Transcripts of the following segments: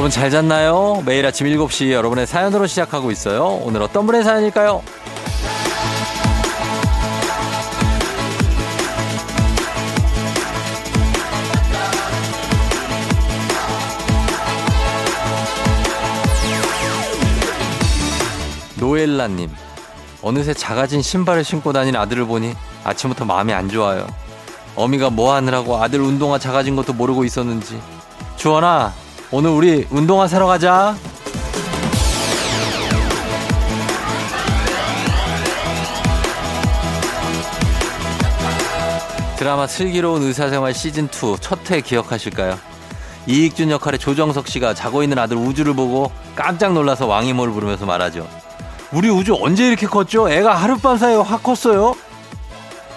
여러분 잘 잤나요? 매일 아침 7시 여러분의 사연으로 시작하고 있어요. 오늘 어떤 분의 사연일까요? 노엘라님, 어느새 작아진 신발을 신고 다닌 아들을 보니 아침부터 마음이 안 좋아요. 어미가 뭐 하느라고 아들 운동화 작아진 것도 모르고 있었는지. 주원아, 오늘 우리 운동화 사러 가자. 드라마 슬기로운 의사생활 시즌2 첫 회 기억하실까요? 이익준 역할의 조정석 씨가 자고 있는 아들 우주를 보고 깜짝 놀라서 왕이모를 부르면서 말하죠. 우리 우주 언제 이렇게 컸죠? 애가 하룻밤 사이에 확 컸어요.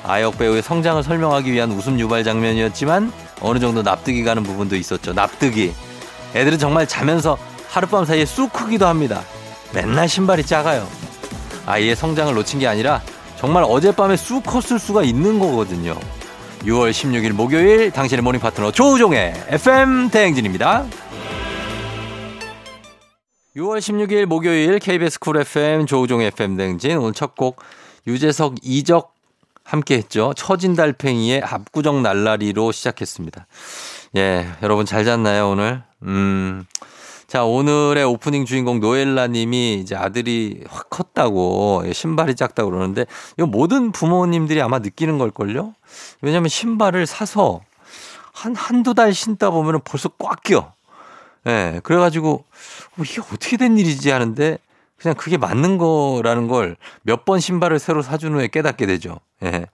아역 배우의 성장을 설명하기 위한 웃음 유발 장면이었지만 어느 정도 납득이 가는 부분도 있었죠. 납득이. 애들은 정말 자면서 하룻밤 사이에 쑥 크기도 합니다. 맨날 신발이 작아요. 아이의 성장을 놓친 게 아니라 정말 어젯밤에 쑥 컸을 수가 있는 거거든요. 6월 16일 목요일 당신의 morning 파트너 조우종의 FM 대행진입니다. 6월 16일 목요일 KBS 쿨 FM 조우종의 FM 대행진 오늘 첫 곡 유재석 이적 함께 했죠. 처진 달팽이의 압구정 날라리로 시작했습니다. 예, 여러분 잘 잤나요, 오늘? 음. 자, 오늘의 오프닝 주인공 노엘라 님이 이제 아들이 확 컸다고 신발이 작다고 그러는데 이거 모든 부모님들이 아마 느끼는 걸걸요? 왜냐면 신발을 사서 한, 한두 달 신다 보면 벌써 꽉 껴. 예, 네, 그래가지고 이게 어떻게 된 일이지 하는데 그냥 그게 맞는 거라는 걸 몇 번 신발을 새로 사준 후에 깨닫게 되죠. 예.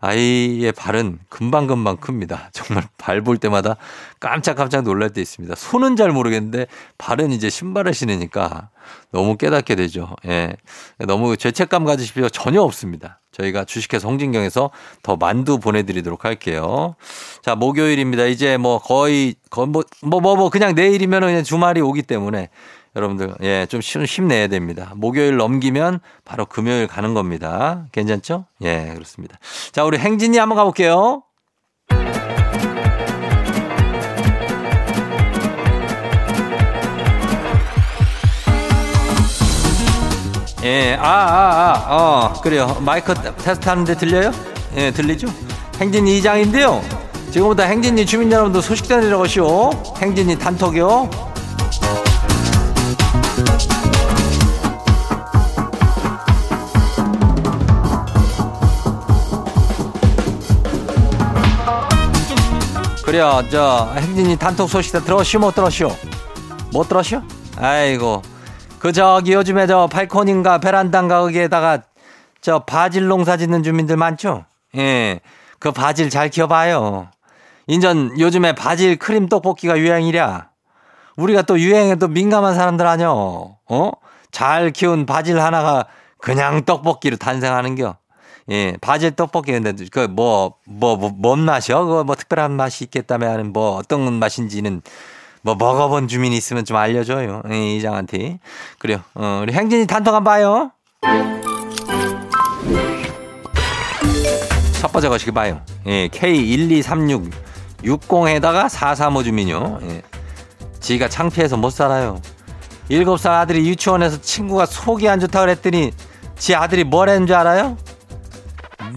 아이의 발은 금방금방 큽니다. 정말 발 볼 때마다 깜짝깜짝 놀랄 때 있습니다. 손은 잘 모르겠는데 발은 이제 신발을 신으니까 너무 깨닫게 되죠. 예. 너무 죄책감 필요 전혀 없습니다. 저희가 주식회사 홍진경에서 더 만두 보내드리도록 할게요. 자, 목요일입니다. 이제 뭐 거의, 뭐, 뭐, 뭐, 뭐, 그냥 내일이면 그냥 주말이 오기 때문에 여러분들, 예, 좀 힘내야 됩니다. 목요일 넘기면 바로 금요일 가는 겁니다. 괜찮죠? 예, 그렇습니다. 자, 우리 행진이 한번 가볼게요. 예, 아, 아, 아, 어, 그래요. 마이크 테스트 하는데 들려요? 예, 들리죠? 행진이 이장인데요. 지금부터 행진이 주민 여러분들 소식 전해드리고 시오. 행진이 단톡이요. 그래요. 저 행진이 단톡 소식 다 들었슈 못 들었슈? 못 들었슈? 아이고. 그 저기 요즘에 저 발코니인가 베란다인가 거기에다가 저 바질 농사 짓는 주민들 많죠? 예. 그 바질 잘 키워봐요. 인전 요즘에 바질 크림 떡볶이가 유행이랴. 우리가 또 유행에 또 민감한 사람들 아뇨? 어? 잘 키운 바질 하나가 그냥 떡볶이로 탄생하는겨. 예, 바질 떡볶이 근데 그뭐뭐뭐뭔 맛이요? 그뭐 특별한 맛이 있겠다면 하는 뭐 어떤 맛인지는 뭐 먹어본 주민이 있으면 좀 알려줘요. 예, 이장한테. 그래요. 어, 우리 행진이 단톡 한번 봐요. 첫 번째 거시기 봐요. 예, K1236 60에다가 435 주민요. 예. 지가 창피해서 못 살아요. 7살 아들이 유치원에서 친구가 속이 안 좋다 그랬더니 지 아들이 뭐라는 줄 알아요?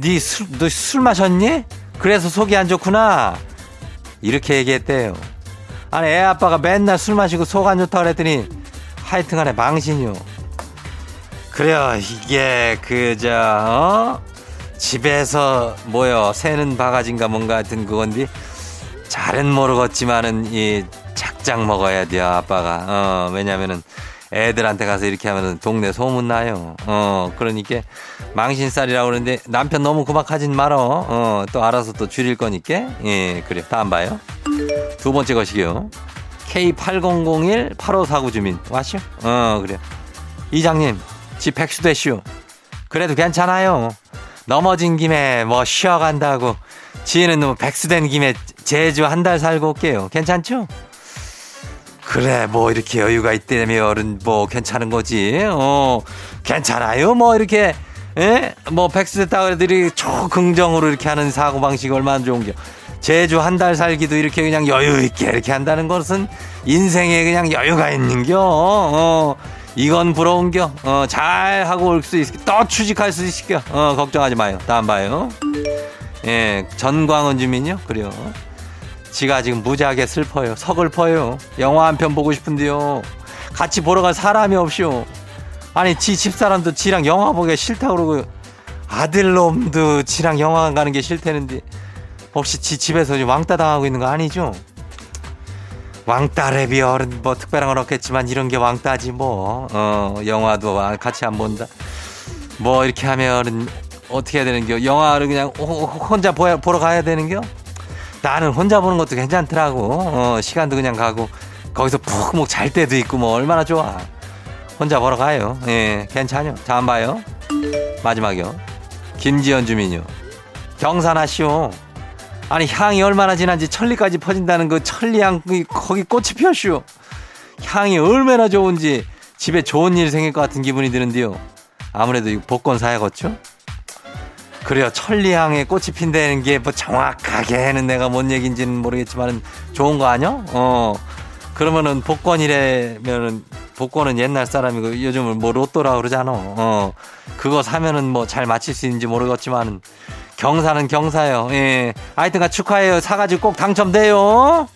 니 술, 너 술 마셨니? 그래서 속이 안 좋구나. 이렇게 얘기했대요. 아니, 애 아빠가 맨날 술 마시고 속 안 좋다 그랬더니 하여튼 간에 망신이요. 그래요. 이게, 그, 저, 어? 집에서 뭐요. 새는 바가지인가 뭔가 하여튼 그건데 잘은 모르겠지만은 이 작작 먹어야 돼요. 아빠가. 어, 왜냐면은 애들한테 가서 이렇게 하면 동네 소문 나요. 어, 그러니까 망신살이라고 그러는데 남편 너무 구박하진 말어. 어, 또 알아서 또 줄일 거니까. 예, 그래. 다음 봐요. 두 번째 것이요. K8001-8549 주민. 왔슈? 어, 그래. 이장님, 집 백수 되슈. 그래도 괜찮아요. 넘어진 김에 뭐 쉬어간다고. 지혜는 뭐 백수 된 김에 제주 한 달 살고 올게요. 괜찮죠? 그래, 뭐 이렇게 여유가 있다면 뭐 괜찮은 거지. 어, 괜찮아요. 뭐 이렇게, 예? 뭐 됐다 그래들이 초긍정으로 이렇게 하는 사고방식 얼마나 좋은겨. 제주 한 달 살기도 이렇게 그냥 여유 있게 이렇게 한다는 것은 인생에 그냥 여유가 있는겨. 어, 이건 부러운겨. 어, 잘 하고 올 수 있게 또 취직할 수 있을겨. 어, 걱정하지 마요. 다음 봐요. 예, 전광훈 주민요. 그래요. 지가 지금 무지하게 슬퍼요. 서글퍼요. 영화 한 편 보고 싶은데요. 같이 보러 갈 사람이 없쇼. 아니, 지 집사람도 지랑 영화 보기 싫다 그러고 아들놈도 지랑 영화 가는 게 싫다는데 혹시 지 집에서 왕따 당하고 있는 거 아니죠? 왕따 랩이 어른 뭐 특별한 건 없겠지만 이런 게 왕따지 뭐. 어, 영화도 같이 안 본다. 뭐 이렇게 하면 어떻게 해야 되는겨? 영화를 그냥 혼자 보러 가야 되는겨? 나는 혼자 보는 것도 괜찮더라고. 어, 시간도 그냥 가고 거기서 푹목잘 때도 있고 뭐 얼마나 좋아. 혼자 보러 가요. 예, 괜찮요. 다음 봐요. 마지막이요. 김지연 주민요. 경산하시오. 아니 향이 얼마나 진한지 천리까지 퍼진다는 그 천리향 거기 꽃이 피었슈. 향이 얼마나 좋은지 집에 좋은 일 생길 것 같은 기분이 드는데요. 아무래도 이 복권 사야겠죠? 그래요. 천리향에 꽃이 핀다는 게 뭐 정확하게는 내가 뭔 얘기인지는 모르겠지만 좋은 거 아니야? 어. 그러면은 복권이래면은 복권은 옛날 사람이고 요즘은 뭐 로또라 그러잖아. 어. 그거 사면은 뭐 잘 맞힐 수 있는지 모르겠지만은 경사는 경사요. 예. 하여튼간 축하해요. 사가지고 꼭 당첨돼요.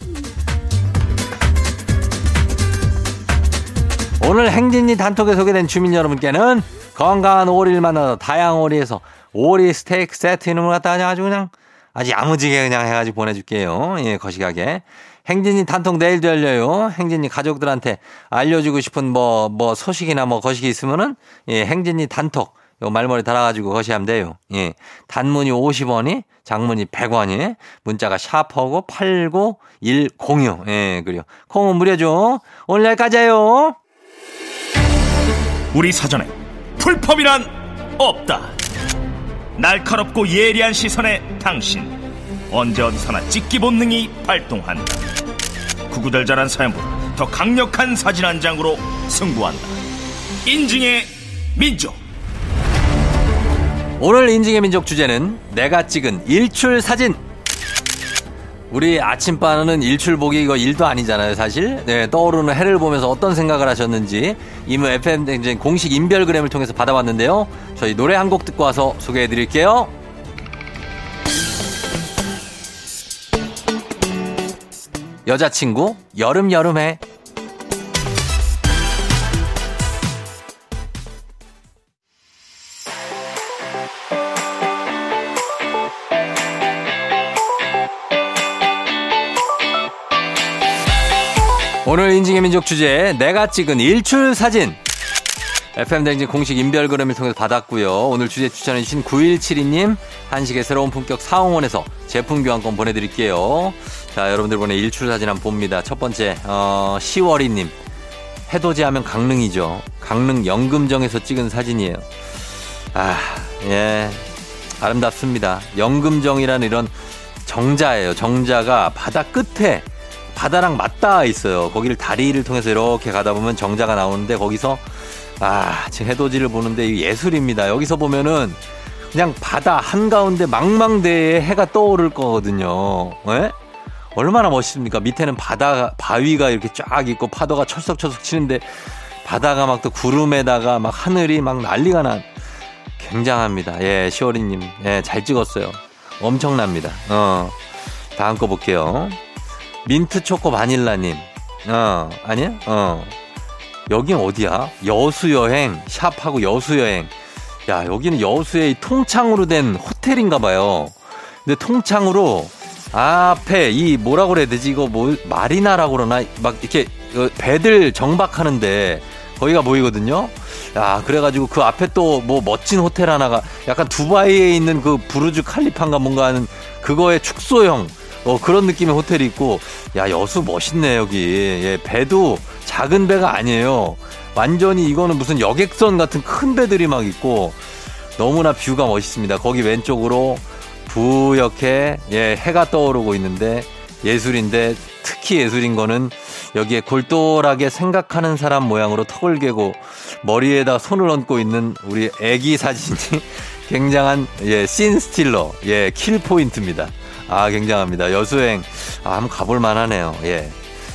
오늘 행진이 단톡에 소개된 주민 여러분께는 건강한 오리를 만나서 다양한 오리에서 오리 스테이크 세트 이름을 갖다 아주 그냥 아주 야무지게 그냥 해가지고 보내줄게요. 예, 거시하게 행진이 단톡 내일도 열려요. 행진이 가족들한테 알려주고 싶은 뭐, 뭐 소식이나 뭐 거식이 있으면은, 예, 행진이 단톡. 요 말머리 달아가지고 거시하면 돼요. 예. 단문이 50원이, 장문이 100원이, 문자가 샤퍼고 89106. 예, 그래요. 콩은 무료죠. 오늘 여기까지예요. 우리 사전에 풀펌이란 없다. 날카롭고 예리한 시선에 당신. 언제 어디서나 찍기 본능이 발동한다. 구구절절한 사연보다 더 강력한 사진 한 장으로 승부한다. 인증의 민족. 오늘 인증의 민족 주제는 내가 찍은 일출 사진. 우리 아침바는 일출 보기 이거 일도 아니잖아요, 사실. 네, 떠오르는 해를 보면서 어떤 생각을 하셨는지 이무 FM 댕진 공식 인별그램을 통해서 받아봤는데요. 저희 노래 한 곡 듣고 와서 소개해 드릴게요. 여자친구 여름 여름해 오늘 인증의 민족 주제 내가 찍은 일출 사진 FM댕진 공식 인별그램을 통해서 받았고요. 오늘 주제 추천해주신 9172님 한식의 새로운 품격 사홍원에서 제품 교환권 보내드릴게요. 자 여러분들 보내 일출 사진 한번 봅니다. 첫 번째 어, 10월이님 해돋이 하면 강릉이죠. 강릉 영금정에서 찍은 사진이에요. 아, 예. 아름답습니다. 영금정이라는 이런 정자예요. 정자가 바다 끝에 바다랑 맞닿아 있어요. 거기를 다리를 통해서 이렇게 가다 보면 정자가 나오는데 거기서 아, 지금 해돋이를 보는데 예술입니다. 여기서 보면은 그냥 바다 한가운데 망망대해 해가 떠오를 거거든요. 예? 얼마나 멋있습니까? 밑에는 바다, 바위가 이렇게 쫙 있고 파도가 철썩철썩 치는데 바다가 막 또 구름에다가 막 하늘이 막 난리가 난 굉장합니다. 예, 시오리님. 예, 잘 찍었어요. 엄청납니다. 어. 다음 거 볼게요. 민트 초코 바닐라님. 어, 아니야? 어. 여긴 어디야? 여수 여행, 샵하고 여수 여행. 야, 여기는 여수의 통창으로 된 호텔인가 봐요. 근데 통창으로 앞에 이 뭐라고 그래야 되지? 이거 뭐 마리나라고 그러나? 막 이렇게 배들 정박하는데 거기가 보이거든요. 야, 그래가지고 그 앞에 또 뭐 멋진 호텔 하나가 약간 두바이에 있는 그 부르즈 칼리파인가 뭔가 하는 그거의 축소형 어, 그런 느낌의 호텔이 있고, 야, 여수 멋있네, 여기. 예, 배도 작은 배가 아니에요. 완전히 이거는 무슨 여객선 같은 큰 배들이 막 있고, 너무나 view가 멋있습니다. 거기 왼쪽으로 부옇게, 예, 해가 떠오르고 있는데, 예술인데, 특히 예술인 거는 여기에 골똘하게 생각하는 사람 모양으로 턱을 괴고 머리에다 손을 얹고 있는 우리 애기 사진이 굉장한 예, scene stealer, 예, kill point입니다. 아, 굉장합니다. 여수행. 아, 한번 가볼 만하네요. 예.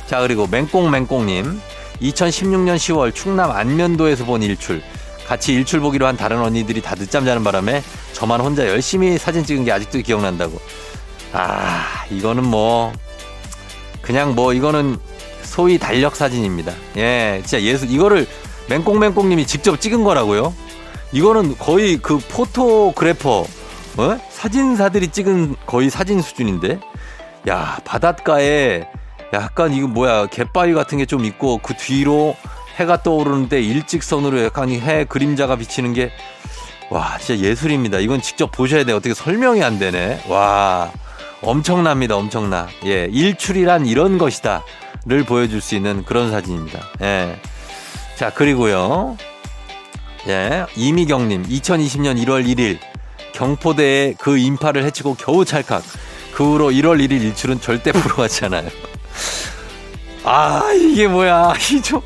자, 그리고 맹꽁맹꽁님. 2016년 10월 충남 안면도에서 본 일출. 같이 일출 보기로 한 다른 언니들이 다 늦잠 자는 바람에 저만 혼자 열심히 사진 찍은 게 아직도 기억난다고. 아, 이거는 뭐, 그냥 뭐, 이거는 소위 달력 사진입니다. 예, 진짜 예술, 이거를 맹꽁맹꽁님이 직접 찍은 거라고요? 이거는 거의 그 포토그래퍼, 어? 사진사들이 찍은 거의 사진 수준인데? 야, 바닷가에 약간 이거 뭐야, 갯바위 같은 게 좀 있고 그 뒤로 해가 떠오르는데 일직선으로 약간 해 그림자가 비치는 게 와, 진짜 예술입니다. 이건 직접 보셔야 돼. 어떻게 설명이 안 되네. 와, 엄청납니다. 엄청나. 예, 일출이란 이런 것이다. 를 보여줄 수 있는 그런 사진입니다. 예. 자, 그리고요. 예, 이미경님, 2020년 1월 1일 경포대에 그 인파를 해치고 겨우 찰칵. 그 후로 1월 1일 일출은 절대 가지 않아요. 아, 이게 뭐야. 이 좀.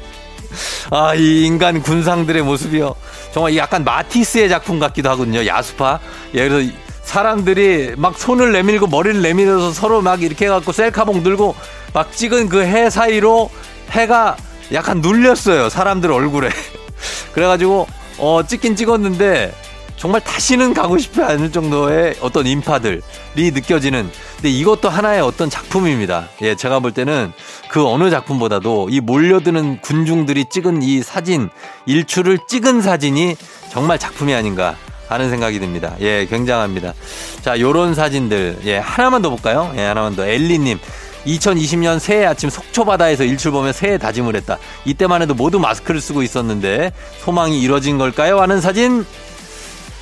아, 이 인간 군상들의 모습이요. 정말 약간 마티스의 작품 같기도 하거든요. 야수파. 예, 그래서 사람들이 막 손을 내밀고 머리를 내밀어서 서로 막 이렇게 해갖고 셀카봉 들고 막 찍은 그 해 사이로 해가 약간 눌렸어요. 사람들 얼굴에. 그래가지고, 어, 찍긴 찍었는데 정말 다시는 가고 싶지 않을 정도의 어떤 인파들이 느껴지는 근데 이것도 하나의 어떤 작품입니다. 예, 제가 볼 때는 그 어느 작품보다도 이 몰려드는 군중들이 찍은 이 사진, 일출을 찍은 사진이 정말 작품이 아닌가 하는 생각이 듭니다. 예, 굉장합니다. 자, 요런 사진들. 예, 하나만 더 볼까요? 예, 하나만 더. 엘리 님. 2020년 새해 아침 속초바다에서 일출 보며 새해 다짐을 했다. 이때만 해도 모두 마스크를 쓰고 있었는데 소망이 이뤄진 걸까요? 하는 사진.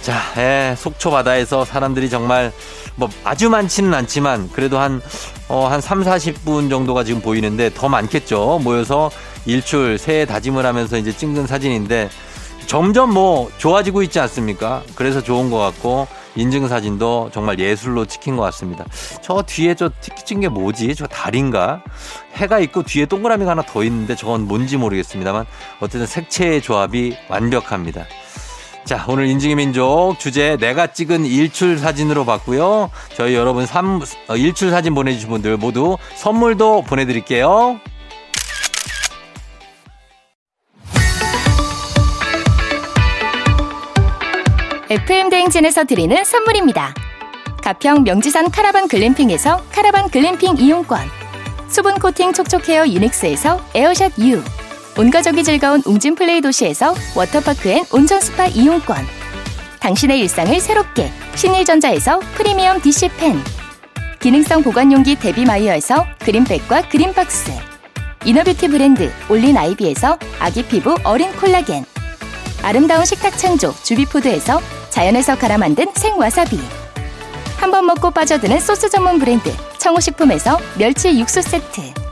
자, 예, 속초 바다에서 사람들이 정말 뭐 아주 많지는 않지만 그래도 한, 어, 한 3, 40분 정도가 지금 보이는데 더 많겠죠. 모여서 일출 새해 다짐을 하면서 이제 찍는 사진인데 점점 뭐 좋아지고 있지 않습니까? 그래서 좋은 것 같고 인증사진도 정말 예술로 찍힌 것 같습니다. 저 뒤에 저 찍힌 게 뭐지? 저 달인가? 해가 있고 뒤에 동그라미가 하나 더 있는데 저건 뭔지 모르겠습니다만 어쨌든 색채의 조합이 완벽합니다. 자, 오늘 인증의 민족 주제 내가 찍은 일출 사진으로 봤고요. 저희 여러분 3, 어, 일출 사진 보내주신 분들 모두 선물도 보내드릴게요. FM 대행진에서 드리는 선물입니다. 가평 명지산 카라반 글램핑에서 카라반 글램핑 이용권. 수분 코팅 촉촉 헤어 유닉스에서 에어샷 U. 온가족이 즐거운 웅진 플레이 도시에서 워터파크 and 온천 스파 이용권. 당신의 일상을 새롭게 신일전자에서 프리미엄 DC 팬. 기능성 보관용기 데비마이어에서 그린백과 그린박스. inner beauty 브랜드 올린 아이비에서 아기 피부 어린 콜라겐. 아름다운 식탁 창조 주비푸드에서 자연에서 갈아 만든 생와사비. 한 번 먹고 빠져드는 소스 전문 브랜드 청호식품에서 멸치 육수 세트.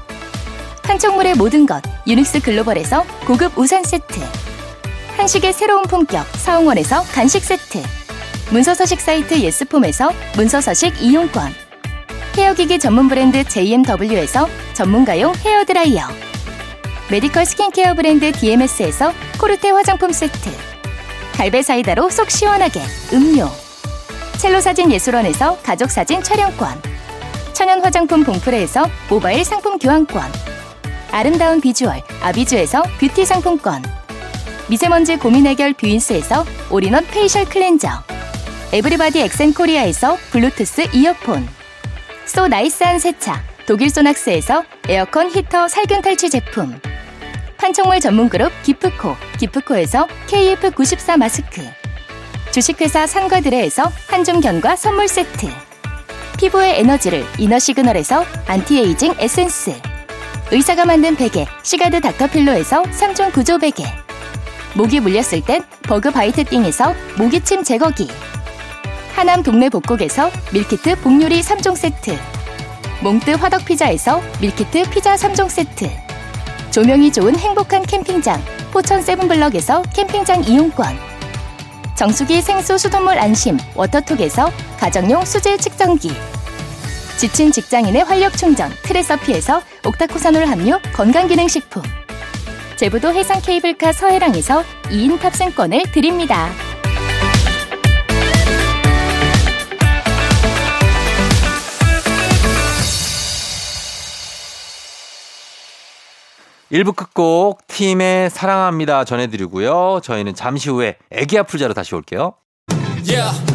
판촉물의 모든 것 유닉스 글로벌에서 고급 우산 세트 한식의 새로운 품격 사홍원에서 간식 세트 문서서식 사이트 예스폼에서 문서서식 이용권 헤어기기 전문 브랜드 JMW에서 전문가용 헤어드라이어 medical skincare 브랜드 DMS에서 코르테 화장품 세트 갈배 사이다로 속 시원하게 음료 첼로 사진 예술원에서 가족 사진 촬영권 천연 화장품 봉프레에서 모바일 상품 교환권 아름다운 비주얼 아비주에서 뷰티 상품권. 미세먼지 고민 해결 뷰인스에서 all-in-one facial cleanser. 에브리바디 엑센코리아에서 블루투스 이어폰. so nice한 세차 독일 소낙스에서 에어컨 히터 살균 탈취 제품. 판촉물 전문 그룹 기프코 기프코에서 KF94 마스크. 주식회사 상과드레에서 한줌견과 선물 세트. 피부의 에너지를 이너 시그널에서 안티에이징 에센스 의사가 만든 베개 시가드 닥터필로에서 3종 구조 베개. 모기 물렸을 땐 버그 바이트 띵에서 모기침 제거기. 하남 동네 복국에서 밀키트 복요리 3종 세트. 몽뜨 화덕 피자에서 밀키트 피자 3종 세트. 조명이 좋은 행복한 캠핑장 포천 세븐블럭에서 캠핑장 이용권. 정수기 생수 수돗물 안심 워터톡에서 가정용 수질 측정기 지친 직장인의 활력 충전 트레서피에서 옥타코산올 함유 건강기능식품 제부도 해상 케이블카 서해랑에서 2인 탑승권을 드립니다. 일부 끝곡 팀의 사랑합니다 전해드리고요. 저희는 잠시 후에 애기 아플 자로 다시 올게요. Yeah.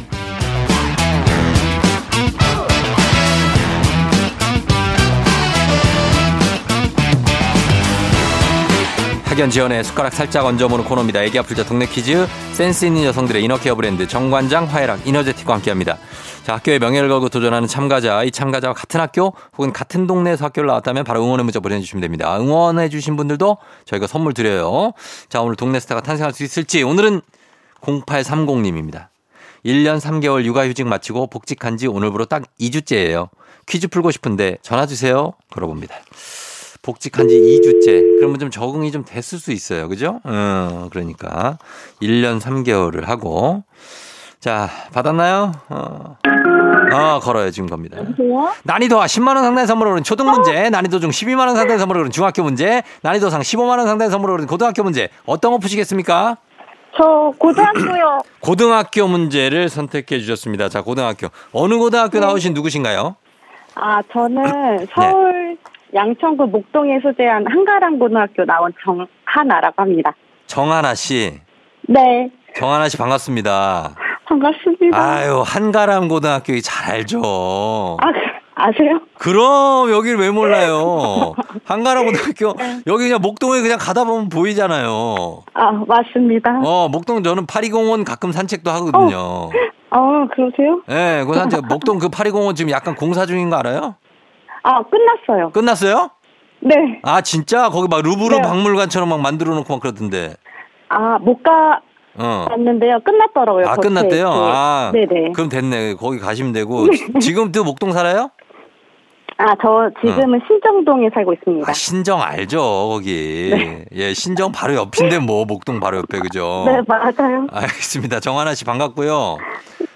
학연 지연의 숟가락 살짝 얹어보는 코너입니다. 애기 아플 자 동네 퀴즈 센스 있는 여성들의 이너케어 브랜드 정관장 화해락 이너제틱과 함께합니다. 자 학교의 명예를 걸고 도전하는 참가자 이 참가자와 같은 학교 혹은 같은 동네에서 학교를 나왔다면 바로 응원의 문자 보내주시면 됩니다. 응원해 주신 분들도 저희가 선물 드려요. 자 오늘 동네 스타가 탄생할 수 있을지 오늘은 0830님입니다. 1년 3개월 육아휴직 마치고 복직한 지 오늘부로 딱 2주째예요. 퀴즈 풀고 싶은데 전화 주세요. 걸어봅니다. 복직한 지 2주째. 그러면 좀 적응이 좀 됐을 수 있어요. 그죠? 어, 그러니까. 1년 3개월을 하고. 자, 받았나요? 어. 어, 걸어요. 지금 겁니다. 난이도와 10만 원 상당의 선물을 오른 초등 문제, 난이도 중 12만 원 상당의 선물을 오른 중학교 문제, 난이도 상 15만 원 상당의 선물을 오른 고등학교 문제. 어떤 거 푸시겠습니까? 저 고등학교요. 고등학교 문제를 선택해 주셨습니다. 자, 고등학교. 어느 고등학교 나오신 누구신가요? 아, 저는 서울 양천구 목동에 소재한 한가람 고등학교 나온 정하나라고 합니다. 정하나 씨. 네, 정하나 씨 반갑습니다. 반갑습니다. 아유, 한가람 고등학교 잘 알죠. 아, 아세요? 그럼 여길 왜 몰라요? 한가람 고등학교 여기 그냥 목동에 그냥 가다 보면 보이잖아요. 아, 맞습니다. 어, 목동 저는 파리공원 가끔 산책도 하거든요. 아, 그러세요? 예, 네, 그 산책 목동 그 파리공원 지금 약간 공사 중인 거 알아요? 아, 끝났어요. 끝났어요? 네. 아, 진짜 거기 막 루브르 네. 박물관처럼 막 만들어 놓고 막 그러던데. 아, 못 어. 갔는데요. 끝났더라고요. 아, 끝났대요? 그- 아. 네네. 그럼 됐네. 거기 가시면 되고. 지금 또 목동 살아요? 아, 저 지금은 신정동에 살고 있습니다. 아, 신정 알죠, 거기. 예, 신정 바로 옆인데 뭐, 목동 바로 옆에, 그죠? 네, 맞아요. 알겠습니다. 정하나 씨 반갑고요.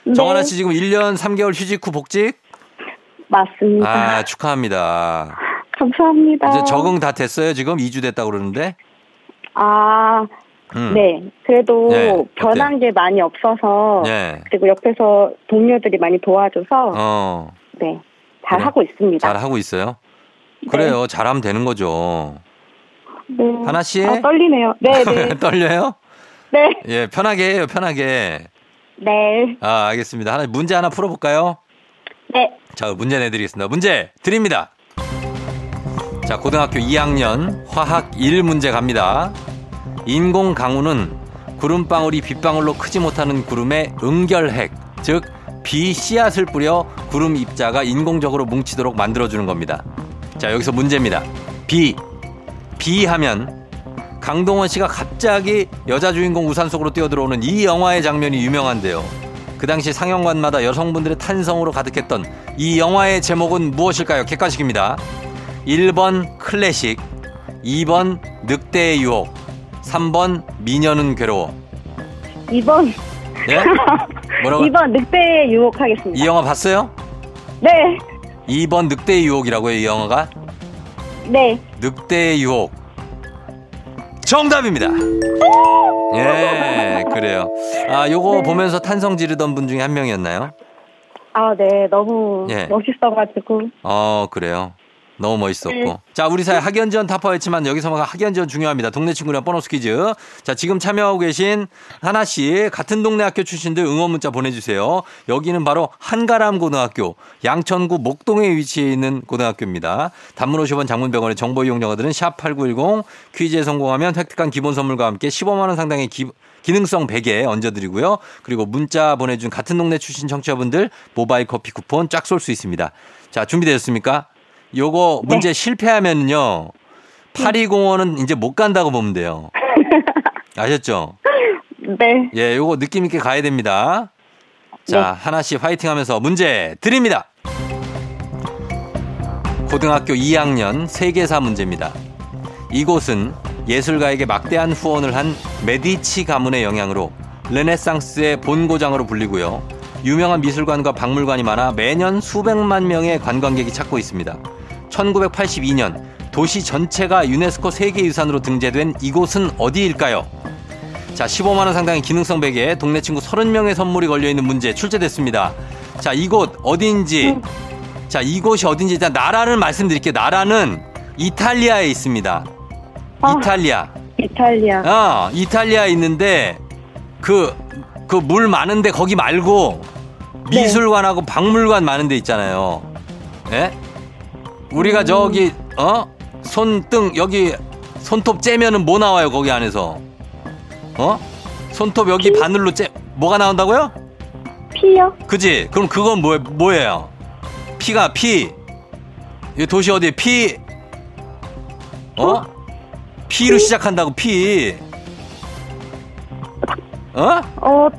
네, 정하나 씨 지금 1년 3개월 휴직 후 복직? 맞습니다. 아, 축하합니다. 감사합니다. 이제 적응 다 됐어요, 지금? 2주 됐다고 그러는데? 아, 음. 네. 그래도 네, 변한 게 많이 없어서 네. 그리고 옆에서 동료들이 많이 도와줘서 어, 네. 잘 그래. 하고 있습니다. 잘 하고 있어요? 네. 그래요. 잘하면 되는 거죠. 네. 하나 씨? 아, 떨리네요. 네, 네. 떨려요? 네. 예, 편하게 해요, 편하게. 네. 아, 알겠습니다. 하나, 문제 하나 풀어 볼까요? 네. 자, 문제 내드리겠습니다. 문제 드립니다. 자, 고등학교 2학년 화학 1 문제 갑니다. 인공 강우는 구름방울이 빗방울로 크지 못하는 구름의 응결핵, 즉, 비 씨앗을 뿌려 구름 입자가 인공적으로 뭉치도록 만들어주는 겁니다. 자, 여기서 문제입니다. 비. 비 하면 강동원 씨가 갑자기 여자 주인공 우산 속으로 뛰어들어오는 이 영화의 장면이 유명한데요. 그 당시 상영관마다 여성분들의 탄성으로 가득했던 이 영화의 제목은 무엇일까요? 객관식입니다. 1번 클래식, 2번 늑대의 유혹, 3번 미녀는 괴로워. 2번. 예? 뭐라고? 2번 늑대에 유혹 하겠습니다. 이 영화 봤어요? 네. 2번 늑대의 유혹이라고요, 이 영화가? 네. 늑대의 유혹. 정답입니다. 예, 그래요. 아, 요거 네. 보면서 탄성 지르던 분 중에 한 명이었나요? 아, 네. 너무 예. 멋있어가지고. 어, 그래요. 너무 멋있었고. 네. 자, 우리 사회 학연지원 타파였지만 여기서만 학연지원 중요합니다. 동네 친구랑 보너스 퀴즈. 자, 지금 참여하고 계신 하나 씨 같은 동네 학교 출신들 응원 문자 보내주세요. 여기는 바로 한가람 고등학교 양천구 목동에 위치해 있는 고등학교입니다. 단문 50원 장문 100원의 정보 이용료가들은 샵 8910 퀴즈에 성공하면 획득한 기본 선물과 함께 15만 원 상당의 기, 기능성 베개 얹어드리고요. 그리고 문자 보내준 같은 동네 출신 청취자분들 모바일 커피 쿠폰 쫙 쏠 수 있습니다. 자, 준비되셨습니까? 요거 문제 실패하면요. 파리공원은 이제 못 간다고 보면 돼요. 아셨죠? 네. 예, 요거 느낌 있게 가야 됩니다. 자, 하나씩 화이팅 하면서 문제 드립니다. 고등학교 2학년 세계사 문제입니다. 이곳은 예술가에게 막대한 후원을 한 메디치 가문의 영향으로 르네상스의 본고장으로 불리고요. 유명한 미술관과 박물관이 많아 매년 수백만 명의 관광객이 찾고 있습니다. 1982년 도시 전체가 유네스코 세계유산으로 등재된 이곳은 어디일까요? 자, 15만 원 상당의 기능성 베개에 동네 친구 30명의 선물이 걸려 있는 문제 출제됐습니다. 자, 이곳 어디인지 자, 이곳이 어딘지 일단 나라를 말씀드릴게요. 나라는 이탈리아에 있습니다. 아. 이탈리아. 이탈리아. 어, 이탈리아에 있는데 그 그 물 많은데 거기 말고 네. 미술관하고 박물관 많은 데 있잖아요. 예? 우리가 음. 저기 어? 손등 여기 손톱 째면은 뭐 나와요, 거기 안에서? 어? 손톱 여기 바늘로 째 뭐가 나온다고요? 피요? 그지? 그럼 그건 뭐, 뭐예요? 피가 피. 이 도시 어디에 피? 어? 피로 시작한다고 피. 어? 어,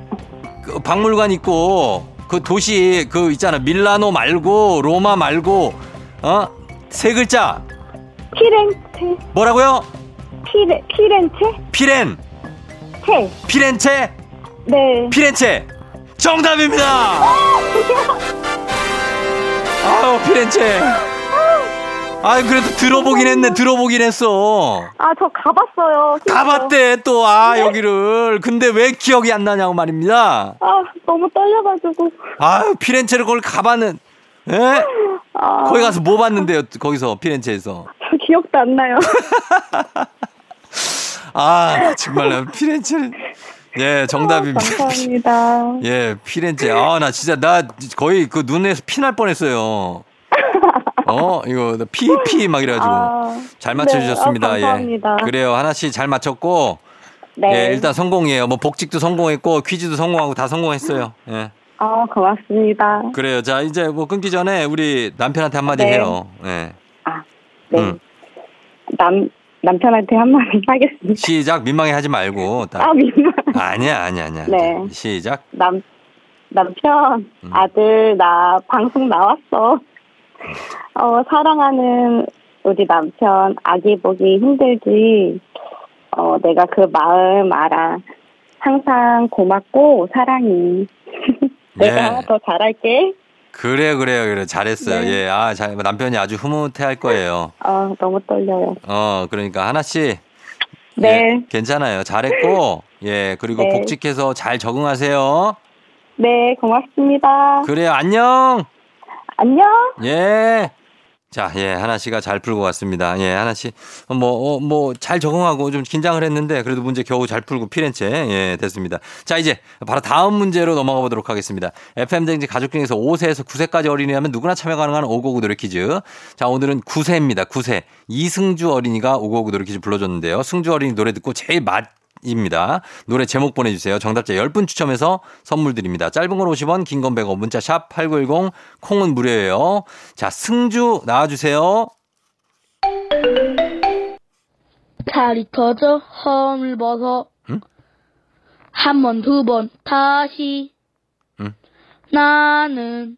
그 박물관 있고 그 도시 그 있잖아 밀라노 말고 로마 말고 어? 세 글자 피렌체. 뭐라고요? 피레, 피렌체? 피렌 체. 피렌체 네. 피렌체 정답입니다. 아유 피렌체. 아유 그래도 들어보긴 했네 들어보긴 했어. 아, 저 가봤어요. 진짜. 가봤대 또 아 여기를 근데 왜 기억이 안 나냐고 말입니다. 아, 너무 떨려가지고. 아유 피렌체를 그걸 가봤는 예? 아, 거기 가서 뭐 봤는데요 거기서 피렌체에서 저 기억도 안 나요. 아 정말 나 피렌체는 예 정답입니다. 감사합니다. 예 피렌체 아 나 진짜 나 거의 그 눈에서 피 날 뻔했어요. 어 이거 피피 막 이래가지고 아, 잘 맞춰주셨습니다. 네, 아, 감사합니다. 예 그래요 하나씩 잘 맞췄고 네. 예 일단 성공이에요. 뭐 복직도 성공했고 퀴즈도 성공하고 다 성공했어요. 예 아, 고맙습니다. 그래요. 자 이제 뭐 끊기 전에 우리 남편한테 한마디 네. 해요. 예 아, 네. 음. 남, 남편한테 한마디 하겠습니다. 시작 민망해 하지 말고 딱 아, 민망. 아니야 아니야 아니야. 네. 시작. 남, 남편, 음. 아들, 나 방송 나왔어. 어, 사랑하는 우리 남편, 아기 보기 힘들지. 어, 내가 그 마음 알아. 항상 고맙고 사랑해. 내가 예. 더 잘할게. 그래요, 그래요, 그래. 잘했어요. 네. 예, 아, 잘, 남편이 아주 흐뭇해 할 거예요. 어, 너무 떨려요. 어, 그러니까 하나씩. 네. 예, 괜찮아요. 잘했고, 예, 그리고 네. 복직해서 잘 적응하세요. 네, 고맙습니다. 그래요, 안녕! 안녕. 예. 자, 예, 하나 씨가 잘 풀고 왔습니다. 예, 하나 씨, 뭐, 어, 뭐, 잘 적응하고 좀 긴장을 했는데, 그래도 문제 겨우 잘 풀고 피렌체, 예, 됐습니다. 자, 이제 바로 다음 문제로 넘어가 보도록 하겠습니다. FM댕지 가족 중에서 5세에서 9세까지 어린이라면 누구나 참여 가능한 오고오구 노래 퀴즈. 자, 오늘은 9세입니다. 9세. 이승주 어린이가 오고오구 노래 퀴즈 불러줬는데요. 승주 어린이 노래 듣고 제일 맛, 입니다. 노래 제목 보내주세요. 정답자 10분 추첨해서 선물 드립니다. 짧은 건 50원, 긴 건 100원, 문자 샵 8910, 콩은 무료예요. 자, 승주 나와주세요. 달이 터져 허물 벗어 응? 한 번 두 번 다시 응? 나는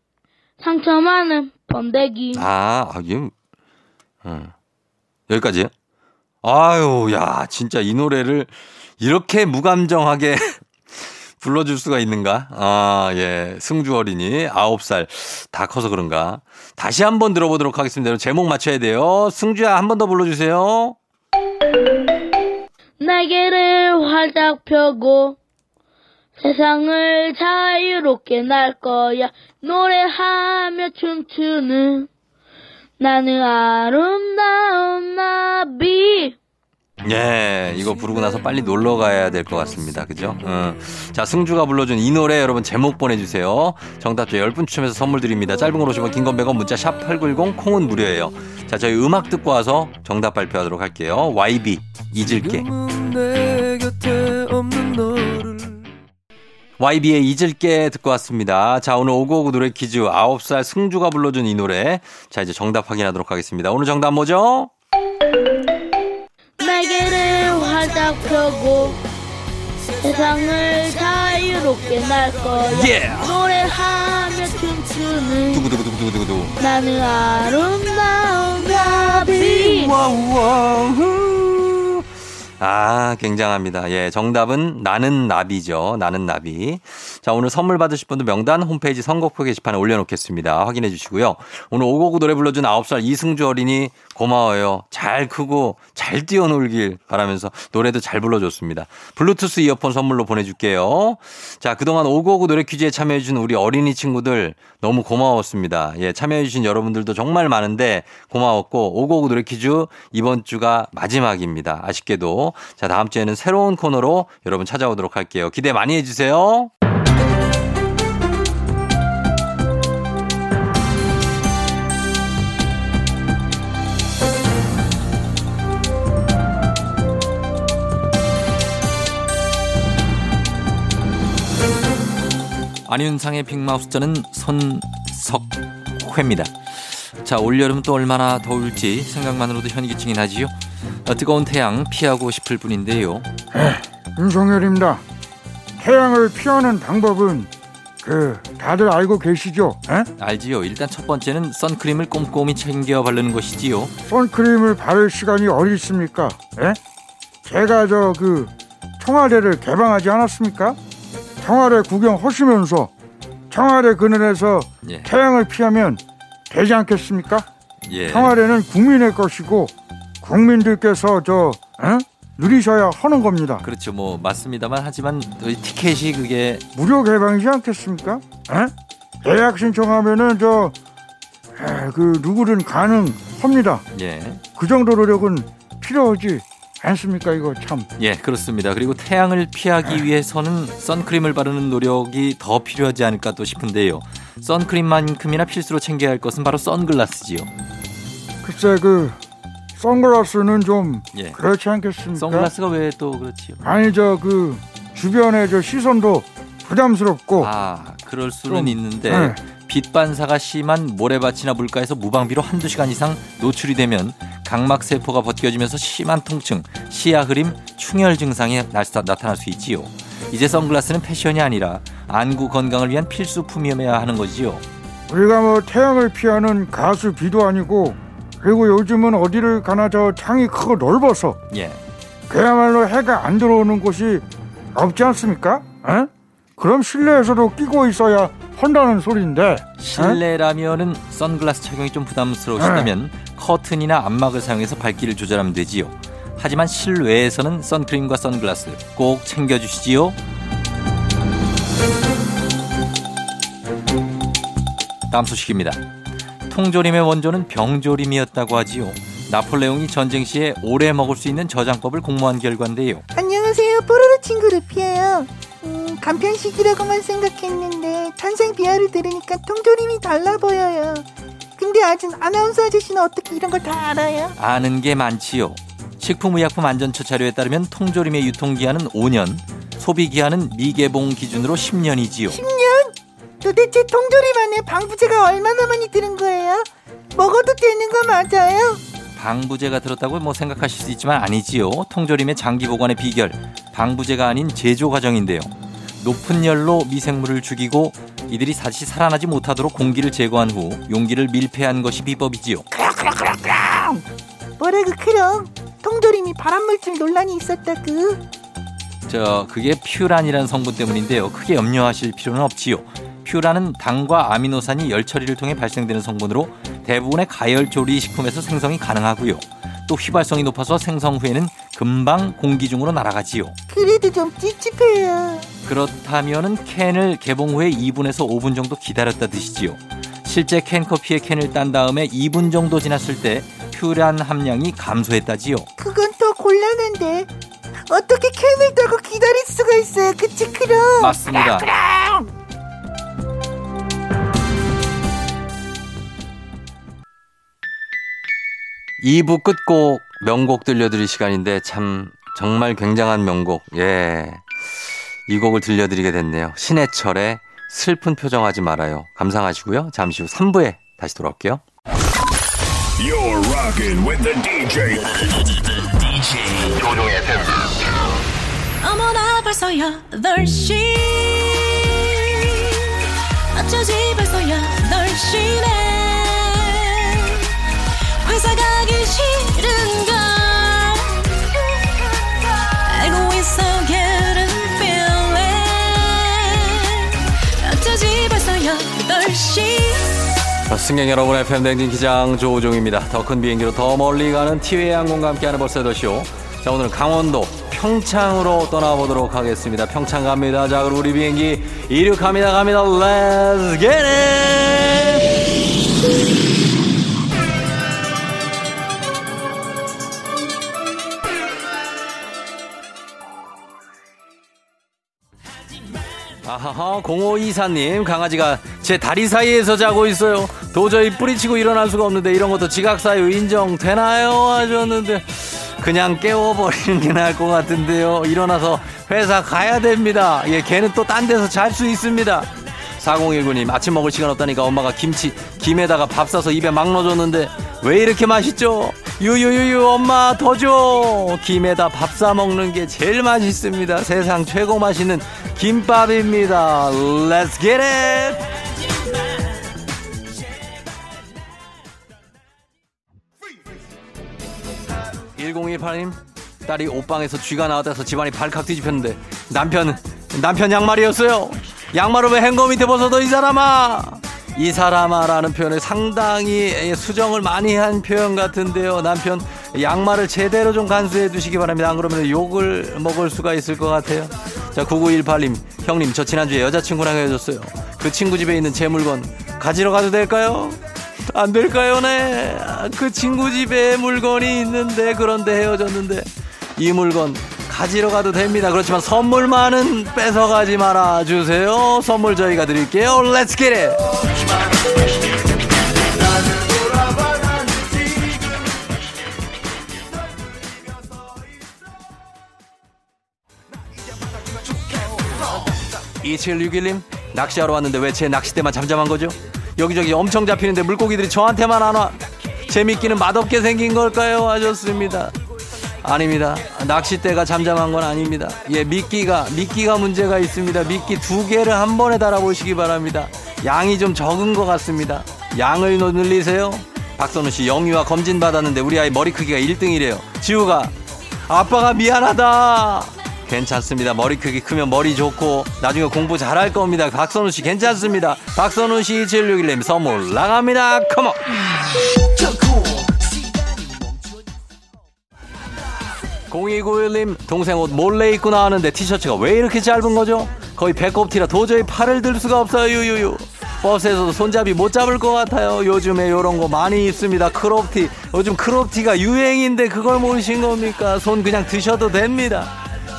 상처 많은 번데기 아, 아, 얘, 어. 여기까지요? 아유, 야, 진짜 이 노래를 이렇게 무감정하게 불러줄 수가 있는가? 아, 예. 승주 어린이, 9살. 다 커서 그런가? 다시 한번 들어보도록 하겠습니다. 제목 맞춰야 돼요. 승주야, 한 번 더 불러주세요. 날개를 활짝 펴고 세상을 자유롭게 날 거야 노래하며 춤추는 나는 아름다운 나비. 예, 이거 부르고 나서 빨리 놀러 가야 될 것 같습니다. 그죠? 어. 자, 승주가 불러준 이 노래 여러분 제목 보내주세요. 정답자 10분 추첨해서 선물 드립니다. 짧은 걸 오시면 긴건 100원 문자 샵 8910 콩은 무료예요. 자, 저희 음악 듣고 와서 정답 발표하도록 할게요. YB, 잊을게. YB의 잊을게 듣고 왔습니다. 자, 오늘 오고오고 노래 퀴즈 9살 승주가 불러준 이 노래. 자, 이제 정답 확인하도록 하겠습니다. 오늘 정답 뭐죠? 날개를 활짝 펴고 세상을 자유롭게 날 거야. 예! 노래하며 춤추는 두구두구두구두구두구. 나는 아름다운 나비. wow wow. 아, 굉장합니다. 예, 정답은 나는 나비죠. 나는 나비. 자, 오늘 선물 받으실 분들 명단 홈페이지 선곡표 게시판에 올려놓겠습니다. 확인해 주시고요. 오늘 오고구 노래 불러준 9살 이승주 어린이 고마워요. 잘 크고 잘 뛰어놀길 바라면서 노래도 잘 불러줬습니다. 블루투스 이어폰 선물로 보내줄게요. 자, 그동안 오고구 노래 퀴즈에 참여해주신 우리 어린이 친구들 너무 고마웠습니다. 예, 참여해주신 여러분들도 정말 많은데 고마웠고 오고구 노래 퀴즈 이번 주가 마지막입니다. 아쉽게도. 자, 다음 주에는 새로운 코너로 여러분 찾아오도록 할게요. 기대 많이 해주세요. 안윤상의 빅마우스전은 손석회입니다. 자, 올여름 또 얼마나 더울지 생각만으로도 현기증이 나지요. 어, 뜨거운 태양 피하고 싶을 뿐인데요. 윤성열입니다. 태양을 피하는 방법은 그 다들 알고 계시죠? 에? 알지요. 일단 첫 번째는 선크림을 꼼꼼히 챙겨 바르는 것이지요. 선크림을 바를 시간이 어디 있습니까? 에? 제가 저 그 청와대를 개방하지 않았습니까? 청와대 구경하시면서 청와대 그늘에서 예. 태양을 피하면 되지 않겠습니까? 예. 청와대는 국민의 것이고 국민들께서 저 에? 누리셔야 하는 겁니다. 그렇죠. 뭐 맞습니다만 하지만 이 티켓이 그게 무료 개방이지 않겠습니까? 에? 예약 신청하면은 저 그 누구든 가능합니다. 예. 그 정도 노력은 필요하지 않습니까? 이거 참. 예, 그렇습니다. 그리고 태양을 피하기 위해서는 선크림을 바르는 노력이 더 필요하지 않을까 또 싶은데요. 선크림만큼이나 필수로 챙겨야 할 것은 바로 선글라스지요. 글쎄 그 선글라스는 좀 예. 그렇지 않겠습니까? 선글라스가 왜 또 그렇지요? 아니 저 그 주변에 저 시선도 부담스럽고 아, 그럴 수는 좀, 있는데 네. 빛 반사가 심한 모래밭이나 물가에서 무방비로 한두 시간 이상 노출이 되면 각막 세포가 벗겨지면서 심한 통증, 시야 흐림, 충혈 증상이 나- 나타날 수 있지요. 이제 선글라스는 패션이 아니라 안구 건강을 위한 필수품이어야 하는 거지요. 우리가 뭐 태양을 피하는 가수 비도 아니고 그리고 요즘은 어디를 가나 저 창이 크고 넓어서 예. 그야말로 해가 안 들어오는 곳이 없지 않습니까? 에? 그럼 실내에서도 끼고 있어야 한다는 소리인데 에? 실내라면은 선글라스 착용이 좀 부담스러우시다면 커튼이나 안막을 사용해서 밝기를 조절하면 되지요. 하지만 실외에서는 선크림과 선글라스 꼭 챙겨주시지요. 다음 소식입니다. 통조림의 원조는 병조림이었다고 하지요. 나폴레옹이 전쟁 시에 오래 먹을 수 있는 저장법을 공모한 결과인데요. 안녕하세요. 뽀로로 친구 루피예요. 음, 간편식이라고만 생각했는데 탄생 비하를 들으니까 통조림이 달라 보여요. 근데 아직 아나운서 아저씨는 어떻게 이런 걸 다 알아요? 아는 게 많지요. 식품의약품안전처 자료에 따르면 통조림의 유통기한은 5년, 소비기한은 미개봉 기준으로 10년이지요. 10년? 도대체 통조림 안에 방부제가 얼마나 많이 들은 거예요? 먹어도 되는 거 맞아요? 방부제가 들었다고 뭐 생각하실 수 있지만 아니지요. 통조림의 장기 보관의 비결, 방부제가 아닌 제조 과정인데요. 높은 열로 미생물을 죽이고 이들이 다시 살아나지 못하도록 공기를 제거한 후 용기를 밀폐한 것이 비법이지요. 뭐라고 크롱? 통조림이 발암물질 논란이 있었다구. 저 그게 퓨란이라는 성분 때문인데요. 크게 염려하실 필요는 없지요. 퓨란은 당과 아미노산이 열 처리를 통해 발생되는 성분으로 대부분의 가열 조리 식품에서 생성이 가능하고요. 또 휘발성이 높아서 생성 후에는 금방 공기 중으로 날아가지요. 그래도 좀 찝찝해요. 그렇다면은 캔을 개봉 후에 2분에서 5분 정도 기다렸다 드시지요. 실제 캔 커피의 캔을 딴 다음에 2분 정도 지났을 때 퓨란 함량이 감소했다지요. 그건 더 곤란한데 어떻게 캔을 따고 기다릴 수가 있어요 그치 그럼 맞습니다. 2부 끝곡 명곡 들려드릴 시간인데 참 정말 굉장한 명곡. 예. 이 곡을 들려드리게 됐네요. 신해철의 슬픈 표정하지 말아요. 감상하시고요. 잠시 후 3부에 다시 돌아올게요. You're rocking with the DJ. DJ 조종의 FM. 어머나 벌써 8시 어쩌지 벌써 8시네 승객 여러분의 팬댕진 기장 조우종입니다. 더 큰 비행기로 더 멀리 가는 티웨이 항공과 함께하는 벌써 더쇼. 자, 오늘은 강원도 평창으로 떠나보도록 하겠습니다. 평창 갑니다. 자, 그럼 우리 비행기 이륙합니다. 갑니다. Let's get it! 아하하 0524님 강아지가 제 다리 사이에서 자고 있어요. 도저히 뿌리치고 일어날 수가 없는데 이런 것도 지각사유 인정 되나요? 하셨는데 그냥 깨워버리는 게 나을 것 같은데요. 일어나서 회사 가야 됩니다. 예 걔는 또 딴 데서 잘 수 있습니다 4019님 아침 먹을 시간 없다니까 엄마가 김치 김에다가 밥 싸서 입에 막 넣어줬는데 왜 이렇게 맛있죠? 유유유유 엄마 더 줘! 김에다 밥 싸 먹는 게 제일 맛있습니다. 세상 최고 맛있는 김밥입니다. Let's get it! 1018님 딸이 옷방에서 쥐가 나왔다서 집안이 발칵 뒤집혔는데 남편은 남편 양말이었어요 양말을 왜 행거 밑에 벗어도 이 사람아 이 사람아라는 표현을 상당히 수정을 많이 한 표현 같은데요 남편 양말을 제대로 좀 간수해 두시기 바랍니다 안 그러면 욕을 먹을 수가 있을 것 같아요 자 9918님 형님 저 지난주에 여자친구랑 헤어졌어요 그 친구 집에 있는 제 물건 가지러 가도 될까요? 안 될까요, 네? 그 친구 집에 물건이 있는데, 그런데 헤어졌는데, 이 물건 가지러 가도 됩니다. 그렇지만 선물만은 뺏어가지 말아 주세요. 선물 저희가 드릴게요. Let's get it! (2761님) 낚시하러 왔는데 왜 제 낚싯대만 잠잠한 거죠? 여기저기 엄청 잡히는데 물고기들이 저한테만 안 와. 재밌기는 맛없게 생긴 걸까요? 하셨습니다. 아닙니다. 낚싯대가 잠잠한 건 아닙니다. 예, 미끼가, 미끼가 문제가 있습니다. 미끼 두 개를 한 번에 달아보시기 바랍니다. 양이 좀 적은 것 같습니다. 양을 늘리세요. 박선우 씨, 영유아 검진 받았는데 우리 아이 머리 크기가 1등이래요. 지우가, 아빠가 미안하다. 괜찮습니다. 머리 크기 크면 머리 좋고 나중에 공부 잘할 겁니다. 박선우 씨 괜찮습니다. 박선우 씨 2761님 선물 나갑니다. come on. 공이구일님 동생 옷 몰래 입고 나왔는데 티셔츠가 왜 이렇게 짧은 거죠? 거의 배꼽티라 도저히 팔을 들 수가 없어요 유유유. 버스에서도 손잡이 못 잡을 것 같아요. 요즘에 요런 거 많이 입습니다 크롭티. 요즘 크롭티가 유행인데 그걸 모르신 겁니까? 손 그냥 드셔도 됩니다.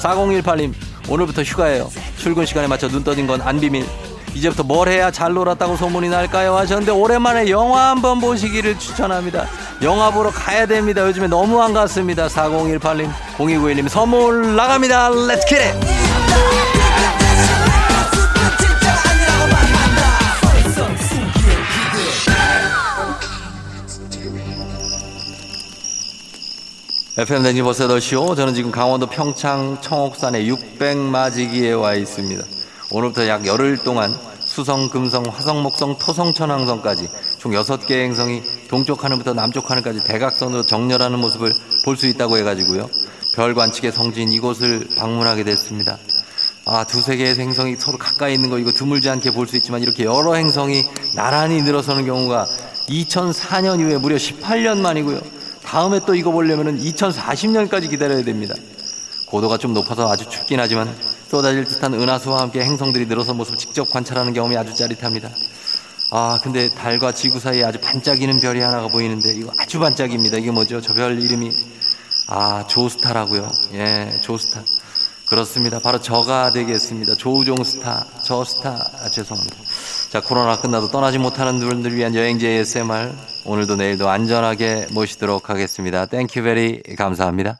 4018님 오늘부터 휴가예요. 출근 시간에 맞춰 눈 떠진 건 안 비밀 이제부터 뭘 해야 잘 놀았다고 소문이 날까요? 하셨는데 오랜만에 영화 한번 보시기를 추천합니다. 영화 보러 가야 됩니다. 요즘에 너무 안 갔습니다. 4018님 0291님 선물 나갑니다. let's get it FM 댕지 버스 8시오. 저는 지금 강원도 평창 청옥산의 600마지기에 와 있습니다. 오늘부터 약 열흘 동안 수성, 금성, 화성, 목성, 토성, 천왕성까지 총 6개 행성이 동쪽 하늘부터 남쪽 하늘까지 대각선으로 정렬하는 모습을 볼 수 있다고 해가지고요. 별 관측의 성지인 이곳을 방문하게 됐습니다. 아, 두세 개의 행성이 서로 가까이 있는 거 이거 드물지 않게 볼 수 있지만 이렇게 여러 행성이 나란히 늘어서는 경우가 2004년 이후에 무려 18년 만이고요. 다음에 또 이거 보려면 2040년까지 기다려야 됩니다. 고도가 좀 높아서 아주 춥긴 하지만 쏟아질 듯한 은하수와 함께 행성들이 늘어선 모습을 직접 관찰하는 경험이 아주 짜릿합니다. 아, 근데 달과 지구 사이에 아주 반짝이는 별이 하나가 보이는데 이거 아주 반짝입니다. 이게 뭐죠? 저 별 이름이 아, 조스타라고요. 예, 조스타. 그렇습니다. 바로 저가 되겠습니다. 조우종 스타, 저 스타. 아, 죄송합니다. 자, 코로나 끝나도 떠나지 못하는 분들 위한 여행지 ASMR. 오늘도 내일도 안전하게 모시도록 하겠습니다. thank you very 감사합니다.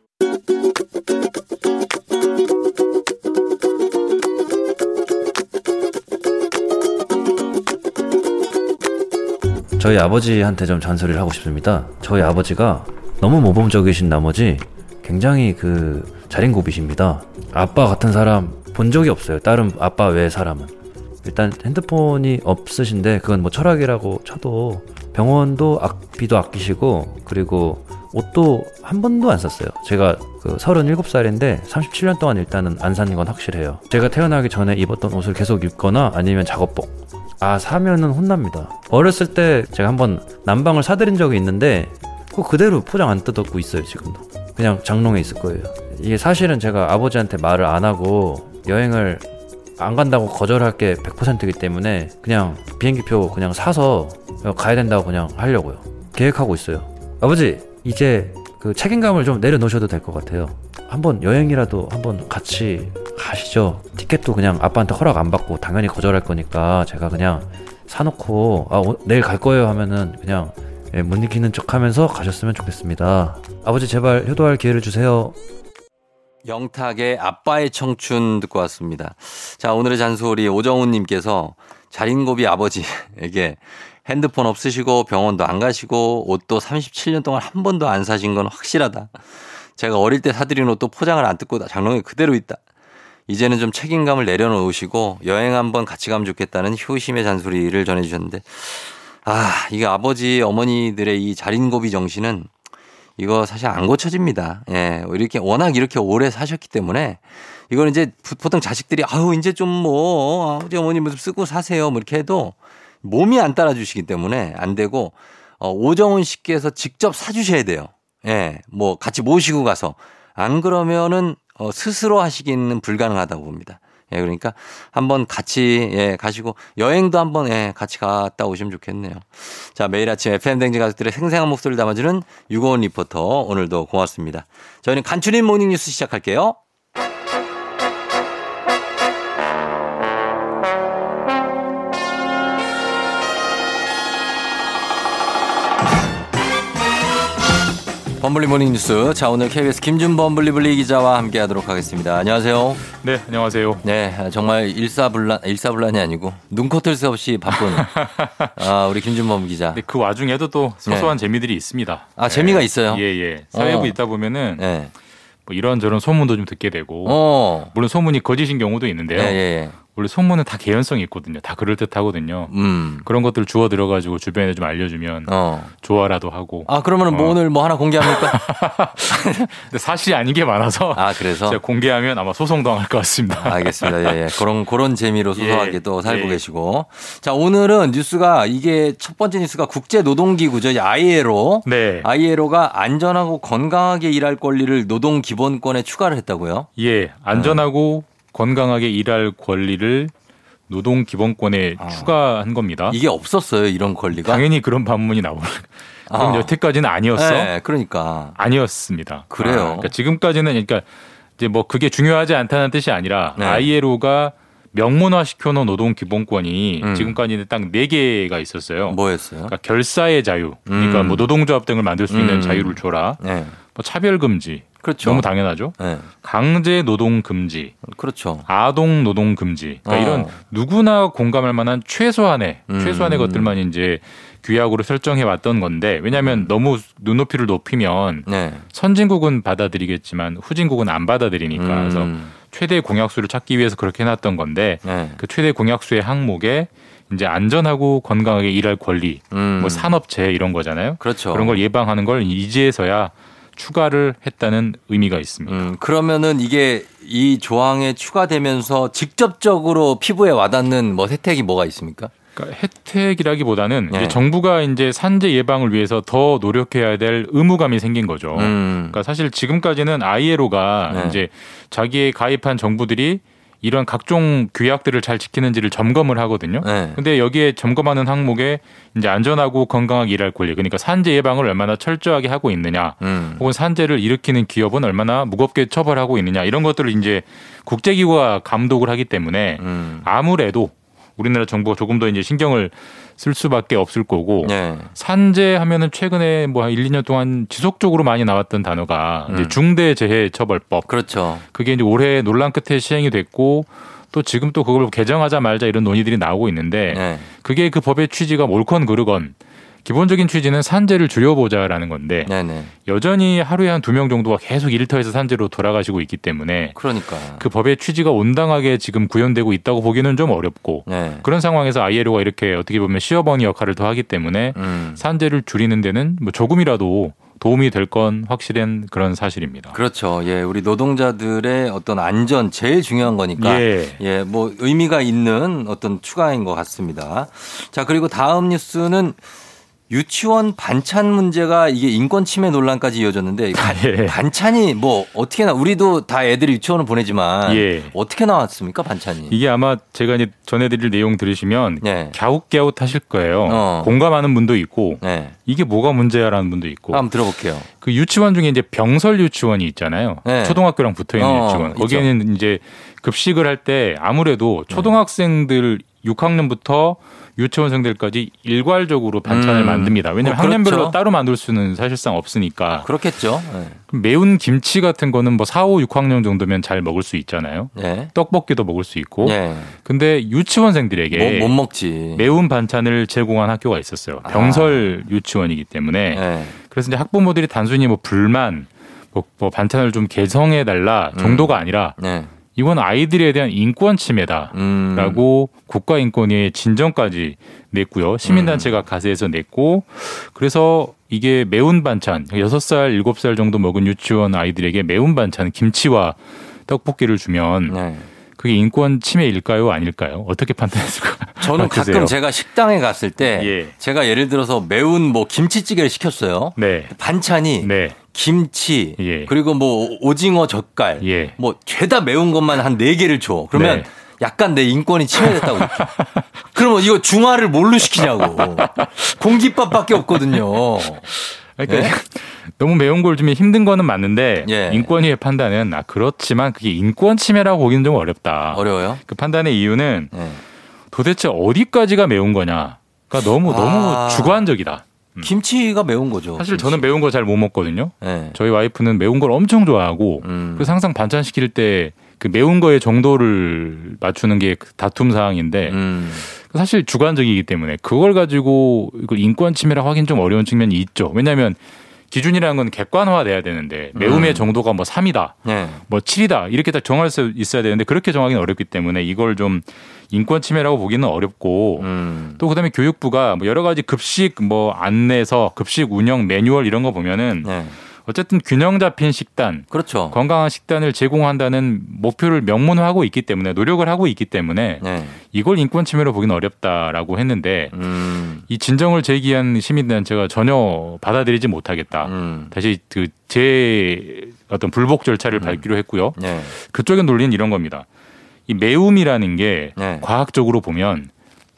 저희 아버지한테 좀 잔소리를 하고 싶습니다. 저희 아버지가 너무 모범적이신 나머지 굉장히 그 자린고비십니다. 아빠 같은 사람 본 적이 없어요. 다른 아빠 외 사람은. 일단 핸드폰이 없으신데 그건 뭐 철학이라고 쳐도 병원도 악비도 아끼시고 그리고 옷도 한 번도 안 샀어요. 제가 그 37살인데 37년 동안 일단은 안 산 건 확실해요. 제가 태어나기 전에 입었던 옷을 계속 입거나 아니면 작업복. 아, 사면은 혼납니다. 어렸을 때 제가 한번 난방을 사드린 적이 있는데 그거 그대로 포장 안 뜯었고 있어요, 지금도. 그냥 장롱에 있을 거예요. 이게 사실은 제가 아버지한테 말을 안 하고 여행을 안 간다고 거절할 게 100%이기 때문에 그냥 비행기표 그냥 사서 가야 된다고 그냥 하려고요. 계획하고 있어요. 아버지, 이제 그 책임감을 좀 내려놓으셔도 될 것 같아요. 한번 여행이라도 한번 같이 가시죠. 티켓도 그냥 아빠한테 허락 안 받고 당연히 거절할 거니까 제가 그냥 사놓고 아, 오- 내일 갈 거예요 하면은 그냥 예, 못 이기는 척 하면서 가셨으면 좋겠습니다. 아버지 제발 효도할 기회를 주세요. 영탁의 아빠의 청춘 듣고 왔습니다. 자, 오늘의 잔소리 오정훈님께서 자린고비 아버지에게 핸드폰 없으시고 병원도 안 가시고 옷도 37년 동안 한 번도 안 사신 건 확실하다. 제가 어릴 때 사드린 옷도 포장을 안 뜯고 장롱에 그대로 있다. 이제는 좀 책임감을 내려놓으시고 여행 한번 같이 가면 좋겠다는 효심의 잔소리를 전해주셨는데 아, 이게 아버지 어머니들의 이 자린고비 정신은 이거 사실 안 고쳐집니다. 예. 이렇게 워낙 이렇게 오래 사셨기 때문에 이거는 이제 부- 보통 자식들이 아유 이제 좀뭐 아버지 어머니 뭐 쓰고 사세요 뭐 이렇게 해도 몸이 안 따라주시기 때문에 안 되고 어, 오정훈 씨께서 직접 사주셔야 돼요. 예. 뭐 같이 모시고 가서 안 그러면은 어, 스스로 하시기는 불가능하다고 봅니다. 예, 그러니까 한번 같이 예, 가시고 여행도 한번 예, 같이 갔다 오시면 좋겠네요. 자, 매일 아침 FM 댕지 가족들의 생생한 목소리를 담아주는 유고원 리포터 오늘도 고맙습니다. 저희는 간추린 morning 뉴스 시작할게요. 범블리 morning 뉴스. 자, 오늘 KBS 김준 범 블리블리 기자와 함께 하도록 하겠습니다. 안녕하세요. 네, 안녕하세요. 네, 정말 일사불란, 일사불란이 아니고 눈코뜰 새 없이 바쁜 아, 우리 김준범 기자. 그 와중에도 또 소소한 재미들이 있습니다. 네. 아, 재미가 있어요? 예, 예. 사회부 어. 있다 보면은 네. 뭐 이런저런 소문도 좀 듣게 되고 어. 물론 소문이 거짓인 경우도 있는데요. 예, 예, 원래 소문은 다 개연성이 있거든요. 다 그럴 듯하거든요. 음. 그런 것들 주워 들어가지고 주변에 좀 알려주면 어. 좋아라도 하고. 아, 그러면은 뭐 어. 오늘 뭐 하나 공개합니까? 근데 사실이 아닌 게 많아서 아, 그래서? 제가 공개하면 아마 소송 당할 것 같습니다. 알겠습니다. 예, 예. 그런, 그런 재미로 소소하게 예. 또 살고 예. 계시고. 자, 오늘은 뉴스가 이게 첫 번째 뉴스가 국제 노동기구죠. ILO. 네. ILO가 안전하고 건강하게 일할 권리를 노동 기본권에 추가를 했다고요? 예, 안전하고 건강하게 일할 권리를 노동 기본권에 추가한 겁니다. 아. 이게 없었어요, 이런 권리가? 당연히 그런 반문이. 그럼 아. 여태까지는 아니었어? 네, 그러니까. 아니었습니다. 그래요? 아, 그러니까 지금까지는 그러니까 이제 뭐 그게 중요하지 않다는 뜻이 아니라 네. ILO가 명문화 시켜놓은 노동 기본권이 음. 지금까지는 딱 네 개가 있었어요. 뭐였어요? 그러니까 결사의 자유, 그러니까 음. 뭐 노동조합 등을 만들 수 있는 음. 자유를 줘라. 네. 뭐 차별 금지. 그렇죠. 너무 당연하죠. 네. 강제 노동 금지. 그렇죠. 아동 노동 금지. 그러니까 어. 이런 누구나 공감할 만한 최소한의 음. 최소한의 것들만 이제 규약으로 설정해 왔던 건데 왜냐하면 너무 눈높이를 높이면 음. 네. 선진국은 받아들이겠지만 후진국은 안 받아들이니까 음. 그래서 최대 공약수를 찾기 위해서 그렇게 해놨던 건데 네. 그 최대 공약수의 항목에 이제 안전하고 건강하게 일할 권리, 뭐 산업재해 이런 거잖아요. 음. 그렇죠. 그런 걸 예방하는 걸 이제서야 추가를 했다는 의미가 있습니다. 음, 그러면은 이게 이 조항에 추가되면서 직접적으로 피부에 와닿는 뭐 혜택이 뭐가 있습니까? 그러니까 혜택이라기보다는 네. 이제 정부가 이제 산재 예방을 위해서 더 노력해야 될 의무감이 생긴 거죠. 음. 그러니까 사실 지금까지는 ILO가 네. 이제 자기의 가입한 정부들이 이런 각종 규약들을 잘 지키는지를 점검을 하거든요. 네. 근데 여기에 점검하는 항목에 이제 안전하고 건강하게 일할 권리, 그러니까 산재 예방을 얼마나 철저하게 하고 있느냐, 음. 혹은 산재를 일으키는 기업은 얼마나 무겁게 처벌하고 있느냐 이런 것들을 이제 국제기구가 감독을 하기 때문에 음. 아무래도 우리나라 정부가 조금 더 이제 신경을 쓸 수밖에 없을 거고 네. 산재 하면은 최근에 뭐 한 1, 2년 동안 지속적으로 많이 나왔던 단어가 음. 중대재해처벌법. 그렇죠. 그게 이제 올해 논란 끝에 시행이 됐고 또 지금 또 그걸 개정하자 말자 이런 논의들이 나오고 있는데 네. 그게 그 법의 취지가 옳건 그르건 기본적인 취지는 산재를 줄여보자라는 건데 네네. 여전히 하루에 한 두 명 정도가 계속 일터에서 산재로 돌아가시고 있기 때문에 그러니까. 그 법의 취지가 온당하게 지금 구현되고 있다고 보기는 좀 어렵고 네. 그런 상황에서 ILO가 이렇게 어떻게 보면 시어머니 역할을 더 하기 때문에 음. 산재를 줄이는 데는 뭐 조금이라도 도움이 될 건 확실한 그런 사실입니다. 그렇죠. 예, 우리 노동자들의 어떤 안전 제일 중요한 거니까 예. 예, 뭐 의미가 있는 어떤 추가인 것 같습니다. 자, 그리고 다음 뉴스는 유치원 반찬 문제가 이게 인권 침해 논란까지 이어졌는데 반- 예. 반찬이 뭐 어떻게 나 우리도 다 애들이 유치원을 보내지만 예. 어떻게 나왔습니까 반찬이? 이게 아마 제가 이제 전해드릴 내용 들으시면 네. 갸웃갸웃 하실 거예요. 어. 공감하는 분도 있고 네. 이게 뭐가 문제야라는 분도 있고 한번 들어볼게요. 그 유치원 중에 이제 병설 유치원이 있잖아요. 네. 초등학교랑 붙어 있는 어, 유치원. 있죠. 거기에는 이제 급식을 할 때 아무래도 네. 초등학생들 6학년부터 유치원생들까지 일괄적으로 반찬을 음. 만듭니다. 왜냐하면 뭐 학년별로 그렇죠. 따로 만들 수는 사실상 없으니까. 그렇겠죠. 네. 매운 김치 같은 거는 뭐 4, 5, 6학년 정도면 잘 먹을 수 있잖아요. 네. 떡볶이도 먹을 수 있고. 네. 근데 유치원생들에게 뭐, 못 먹지. 매운 반찬을 제공한 학교가 있었어요. 병설 유치원이기 때문에. 아. 네. 그래서 이제 학부모들이 단순히 뭐 불만, 뭐, 뭐 반찬을 좀 개성해 달라 정도가 아니라 네. 이건 아이들에 대한 인권 침해다라고 음. 국가인권위에 진정까지 냈고요. 음. 시민단체가 가세해서 냈고 그래서 이게 매운 반찬 6살, 7살 정도 먹은 유치원 아이들에게 매운 반찬 김치와 떡볶이를 주면 네. 그게 인권 침해일까요, 아닐까요? 어떻게 판단했을까? 저는 같으세요? 가끔 제가 식당에 갔을 때 예. 제가 예를 들어서 매운 뭐 김치찌개를 시켰어요. 네. 반찬이 네. 김치 예. 그리고 뭐 오징어 젓갈 예. 뭐 죄다 매운 것만 한 네 개를 줘. 그러면 네. 약간 내 인권이 침해됐다고 느껴. 그러면 이거 중화를 뭘로 시키냐고. 공깃밥밖에 없거든요. 그러니까 네? 너무 매운 걸 주면 힘든 거는 맞는데 예. 인권위의 판단은 아 그렇지만 그게 인권 침해라고 보기는 좀 어렵다. 어려워요? 그 판단의 이유는 네. 도대체 어디까지가 매운 거냐가 너무 아. 너무 주관적이다. 김치가 매운 거죠. 사실 김치. 저는 매운 거 잘 못 먹거든요. 네. 저희 와이프는 매운 걸 엄청 좋아하고 음. 그래서 항상 반찬 시킬 때 그 매운 거의 정도를 맞추는 게 다툼 사항인데 음. 사실 주관적이기 때문에 그걸 가지고 이걸 인권 침해라고 하긴 좀 어려운 측면이 있죠. 왜냐하면 기준이라는 건 객관화돼야 되는데 매움의 음. 정도가 뭐 3이다, 네. 뭐 7이다 이렇게 딱 정할 수 있어야 되는데 그렇게 정하기는 어렵기 때문에 이걸 좀 인권 침해라고 보기는 어렵고 음. 또 그다음에 교육부가 뭐 여러 가지 급식 뭐 안내서 급식 운영 매뉴얼 이런 거 보면은 네. 어쨌든 균형 잡힌 식단 그렇죠. 건강한 식단을 제공한다는 목표를 명문화하고 있기 때문에 노력을 하고 있기 때문에 네. 이걸 인권 침해로 보기는 어렵다라고 했는데 음. 이 진정을 제기한 시민단체가 전혀 받아들이지 못하겠다. 음. 다시 그 제 어떤 불복 절차를 밟기로 했고요. 네. 그쪽의 논리는 이런 겁니다. 이 매움이라는 게 네. 과학적으로 보면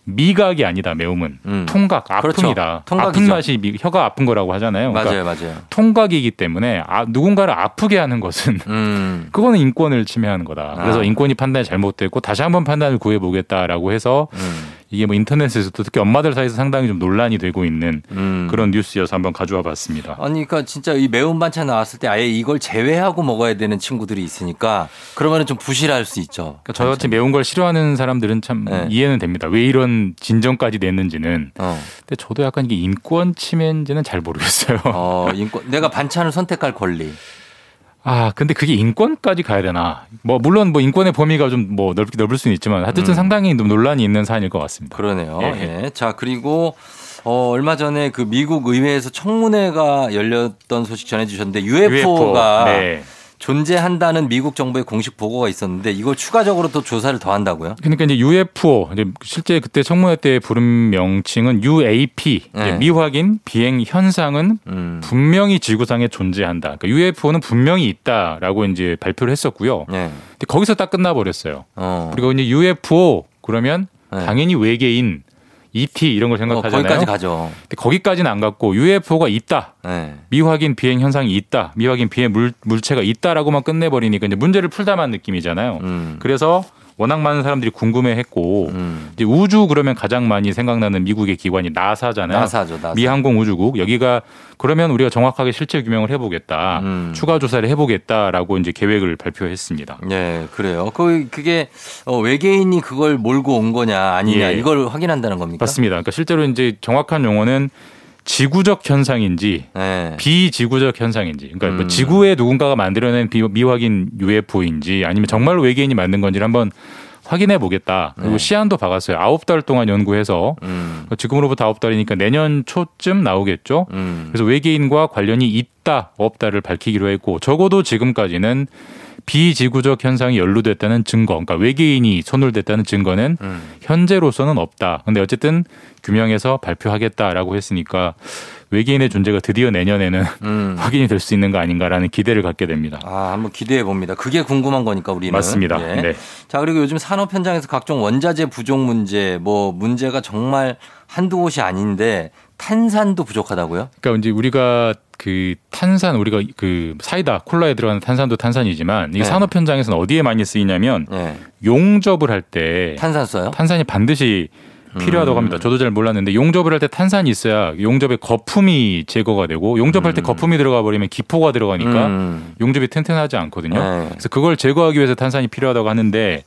미각이 아니다. 매움은 음. 통각, 그렇죠. 아픔이다. 통각이죠. 아픈 맛이 미- 혀가 아픈 거라고 하잖아요. 그러니까 맞아요, 맞아요. 통각이기 때문에 아, 누군가를 아프게 하는 것은 음. 그거는 인권을 침해하는 거다. 그래서 아. 인권이 판단이 잘못됐고 다시 한번 판단을 구해 보겠다라고 해서 음. 이게 뭐 인터넷에서도 특히 엄마들 사이에서 상당히 좀 논란이 되고 있는 음. 그런 뉴스여서 한번 가져와 봤습니다. 아니, 그러니까 진짜 이 매운 반찬 나왔을 때 아예 이걸 제외하고 먹어야 되는 친구들이 있으니까 그러면은 좀 부실할 수 있죠. 그러니까 저같이 매운 걸 싫어하는 사람들은 참 네. 이해는 됩니다. 왜 이런 진정까지 냈는지는. 어. 근데 저도 약간 이게 인권 침해인지는 잘 모르겠어요. 어, 인권. 내가 반찬을 선택할 권리. 아, 근데 그게 인권까지 가야 되나? 뭐 물론 뭐 인권의 범위가 좀 뭐 넓게 넓을 수는 있지만 하여튼 음. 상당히 좀 논란이 있는 사안일 것 같습니다. 그러네요. 예. 예. 자, 그리고 어, 얼마 전에 그 미국 의회에서 청문회가 열렸던 소식 전해 주셨는데 UFO가 네. 존재한다는 미국 정부의 공식 보고가 있었는데 이걸 추가적으로 또 조사를 더 한다고요? 그러니까 이제 UFO 이제 실제 그때 청문회 때 부른 명칭은 UAP 네. 미확인 비행 현상은 음. 분명히 지구상에 존재한다. 그러니까 UFO는 분명히 있다라고 이제 발표를 했었고요. 네. 근데 거기서 딱 끝나버렸어요. 어. 그리고 이제 UFO 그러면 네. 당연히 외계인 ET 이런 걸 어, 생각하잖아요. 거기까지 가죠. 근데 거기까지는 안 갔고 UFO가 있다. 네. 미확인 비행 현상이 있다. 미확인 비행 물, 물체가 있다라고만 끝내버리니까 이제 문제를 풀다만 느낌이잖아요. 음. 그래서 워낙 많은 사람들이 궁금해했고 음. 이제 우주 그러면 가장 많이 생각나는 미국의 기관이 나사잖아요. 나사죠, 나사. 미항공 우주국 여기가 그러면 우리가 정확하게 실체 규명을 해보겠다. 음. 추가 조사를 해보겠다라고 이제 계획을 발표했습니다. 네, 그래요. 그, 그게 어, 외계인이 그걸 몰고 온 거냐 아니냐 예. 이걸 확인한다는 겁니까? 맞습니다. 그러니까 실제로 이제 정확한 용어는 지구적 현상인지 네. 비지구적 현상인지, 그러니까 뭐 음. 지구에 누군가가 만들어낸 비- 미확인 UFO인지 아니면 정말로 외계인이 만든 건지를 한번 확인해 보겠다. 그리고 네. 시한도 박았어요. 아홉 달 동안 연구해서 음. 지금으로부터 아홉 달이니까 내년 초쯤 나오겠죠. 음. 그래서 외계인과 관련이 있다 없다를 밝히기로 했고 적어도 지금까지는 비지구적 현상이 연루됐다는 증거, 그러니까 외계인이 손을 댔다는 증거는 음. 현재로서는 없다. 근데 어쨌든 규명해서 발표하겠다라고 했으니까 외계인의 존재가 드디어 내년에는 음. 확인이 될 수 있는 거 아닌가라는 기대를 갖게 됩니다. 아, 한번 기대해 봅니다. 그게 궁금한 거니까 우리는. 맞습니다. 예. 네. 자, 그리고 요즘 산업 현장에서 각종 원자재 부족 문제, 뭐 문제가 정말 한두 곳이 아닌데 탄산도 부족하다고요? 그러니까 이제 우리가 그 탄산 우리가 그 사이다 콜라에 들어가는 탄산도 탄산이지만 이 네. 산업 현장에서는 어디에 많이 쓰이냐면 네. 용접을 할 때 탄산 써요? 탄산이 반드시 필요하다고 음. 합니다. 저도 잘 몰랐는데 용접을 할 때 탄산이 있어야 용접의 거품이 제거가 되고 용접할 때 거품이 들어가 버리면 기포가 들어가니까 음. 용접이 튼튼하지 않거든요. 네. 그래서 그걸 제거하기 위해서 탄산이 필요하다고 하는데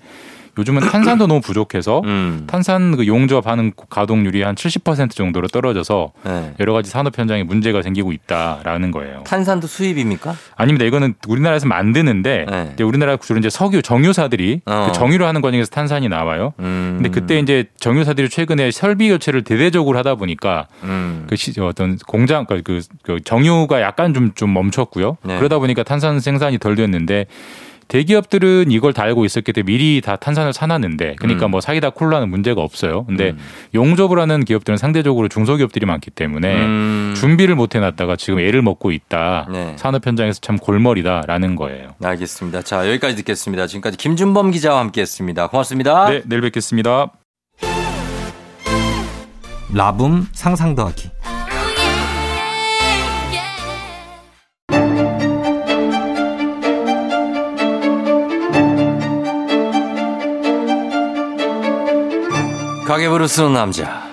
요즘은 탄산도 너무 부족해서 음. 탄산 그 용접하는 가동률이 한 70% 정도로 떨어져서 네. 여러 가지 산업 현장에 문제가 생기고 있다라는 거예요. 탄산도 수입입니까? 아닙니다. 이거는 우리나라에서 만드는데 네. 우리나라 주로 이제 석유 정유사들이 어. 그 정유를 하는 과정에서 탄산이 나와요. 음. 근데 그때 이제 정유사들이 최근에 설비 교체를 대대적으로 하다 보니까 음. 그 시, 어떤 공장 그, 그, 그 정유가 약간 좀좀 멈췄고요. 네. 그러다 보니까 탄산 생산이 덜 됐는데 대기업들은 이걸 다 알고 있었기 때문에 미리 다 탄산을 사놨는데 그러니까 음. 뭐 사이다 콜라는 문제가 없어요. 근데 음. 용접을 하는 기업들은 상대적으로 중소기업들이 많기 때문에 음. 준비를 못 해놨다가 지금 애를 먹고 있다. 네. 산업 현장에서 참 골머리다라는 거예요. 알겠습니다. 자, 여기까지 듣겠습니다. 지금까지 김준범 기자와 함께 했습니다. 고맙습니다. 네, 내일 뵙겠습니다. 라붐 상상 더하기. 가계부를 쓰는 남자.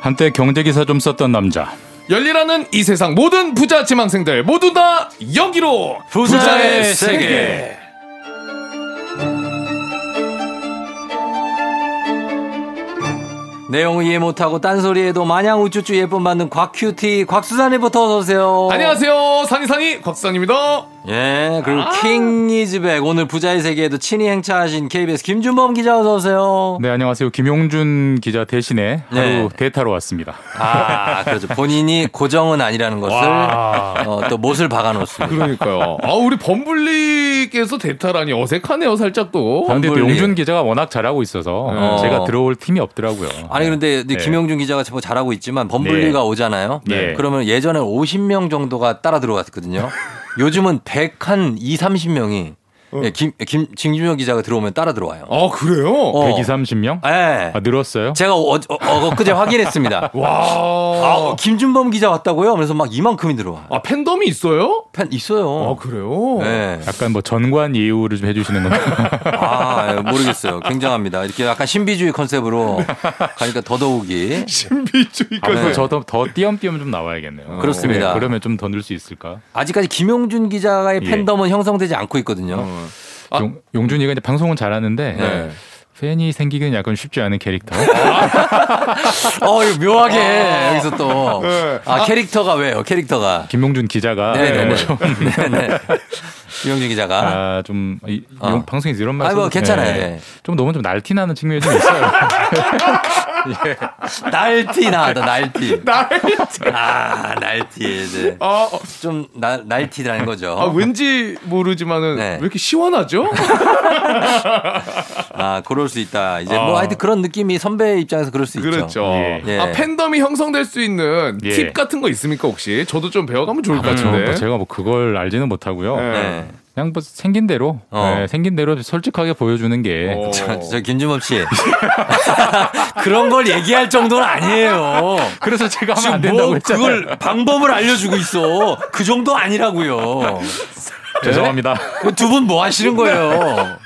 한때 경제기사 좀 썼던 남자. 열리라는 이 세상 모든 부자 지망생들 모두 다 여기로 부자의 세계. 내용 이해 못하고 딴소리해도 마냥 우쭈쭈 예쁨 받는 곽큐티 곽수산이부터 어서오세요. 안녕하세요 산이산이 곽수산입니다 예, 그리고 아. 킹이즈백 오늘 부자의 세계에도 친히 행차하신 KBS 김준범 기자 어서오세요. 네, 안녕하세요. 김용준 기자 대신에 하루 네. 데이터로 왔습니다. 아, 그렇죠. 본인이 고정은 아니라는 것을 와. 어, 또 못을 박아놓습니다. 그러니까요 아 우리 범블리께서 대타라니 어색하네요 살짝 또 범블리. 용준 기자가 워낙 잘하고 있어서 어. 제가 들어올 팀이 없더라고요. 아니 그런데 네. 김영준 기자가 뭐 잘하고 있지만 범블리가 네. 오잖아요. 네. 그러면 예전에 50명 정도가 따라 들어갔거든요. 요즘은 100 한 2, 30명이 예, 김, 김, 김준영 기자가 들어오면 따라 들어와요. 아 그래요? 어. 120, 30명? 예. 아, 늘었어요? 제가 어, 어, 어, 그제 확인했습니다. 와 아, 어, 김준범 기자 왔다고요? 그래서 막 이만큼이 들어와. 아 팬덤이 있어요? 팬 있어요. 아 그래요? 네. 약간 뭐 전관 예우를 좀 해주시는 건가요? 아, 예, 모르겠어요. 굉장합니다. 이렇게 약간 신비주의 컨셉으로 가니까 더더욱이. 신비주의 아, 네. 저더 더 띄엄띄엄 좀 나와야겠네요. 그렇습니다. 네, 그러면 좀 더 늘 수 있을까? 아직까지 김용준 기자의 예. 팬덤은 형성되지 않고 있거든요. 아. 용, 용준이가 이제 방송은 잘하는데 네. 팬이 생기기는 약간 쉽지 않은 캐릭터. 어, 이거 묘하게 아. 여기서 또. 네. 아, 캐릭터가 왜요? 캐릭터가. 김용준 기자가 네네네. 좀 네네. 김용준 기자가. 아, 좀 이, 어. 방송에서 이런 말씀 아이, 뭐 괜찮아요. 예. 좀 너무 좀 날티나는 측면이 좀 있어요. 날티 나왔다, 날티. 날티. 아, 날티. 네. 아, 좀 날, 날티라는 거죠. 아 왠지 모르지만은 네. 왜 이렇게 시원하죠? 아, 그럴 수 있다. 이제 아. 뭐 하여튼 그런 느낌이 선배 입장에서 그럴 수 그렇죠. 있죠. 예. 아 팬덤이 형성될 수 있는 예. 팁 같은 거 있습니까 혹시? 저도 좀 배워가면 좋을 것 같은데. 뭐 제가 뭐 그걸 알지는 못하고요. 네. 그냥 뭐 생긴 대로 어. 네, 생긴 대로 솔직하게 보여주는 게 어. 저, 저 김주범 씨. 그런 걸 얘기할 정도는 아니에요. 그래서 제가 하면 안 된다고 뭐 했잖아요. 그걸 방법을 알려주고 있어. 그 정도 아니라고요. 죄송합니다. 두 분 뭐 하시는 거예요?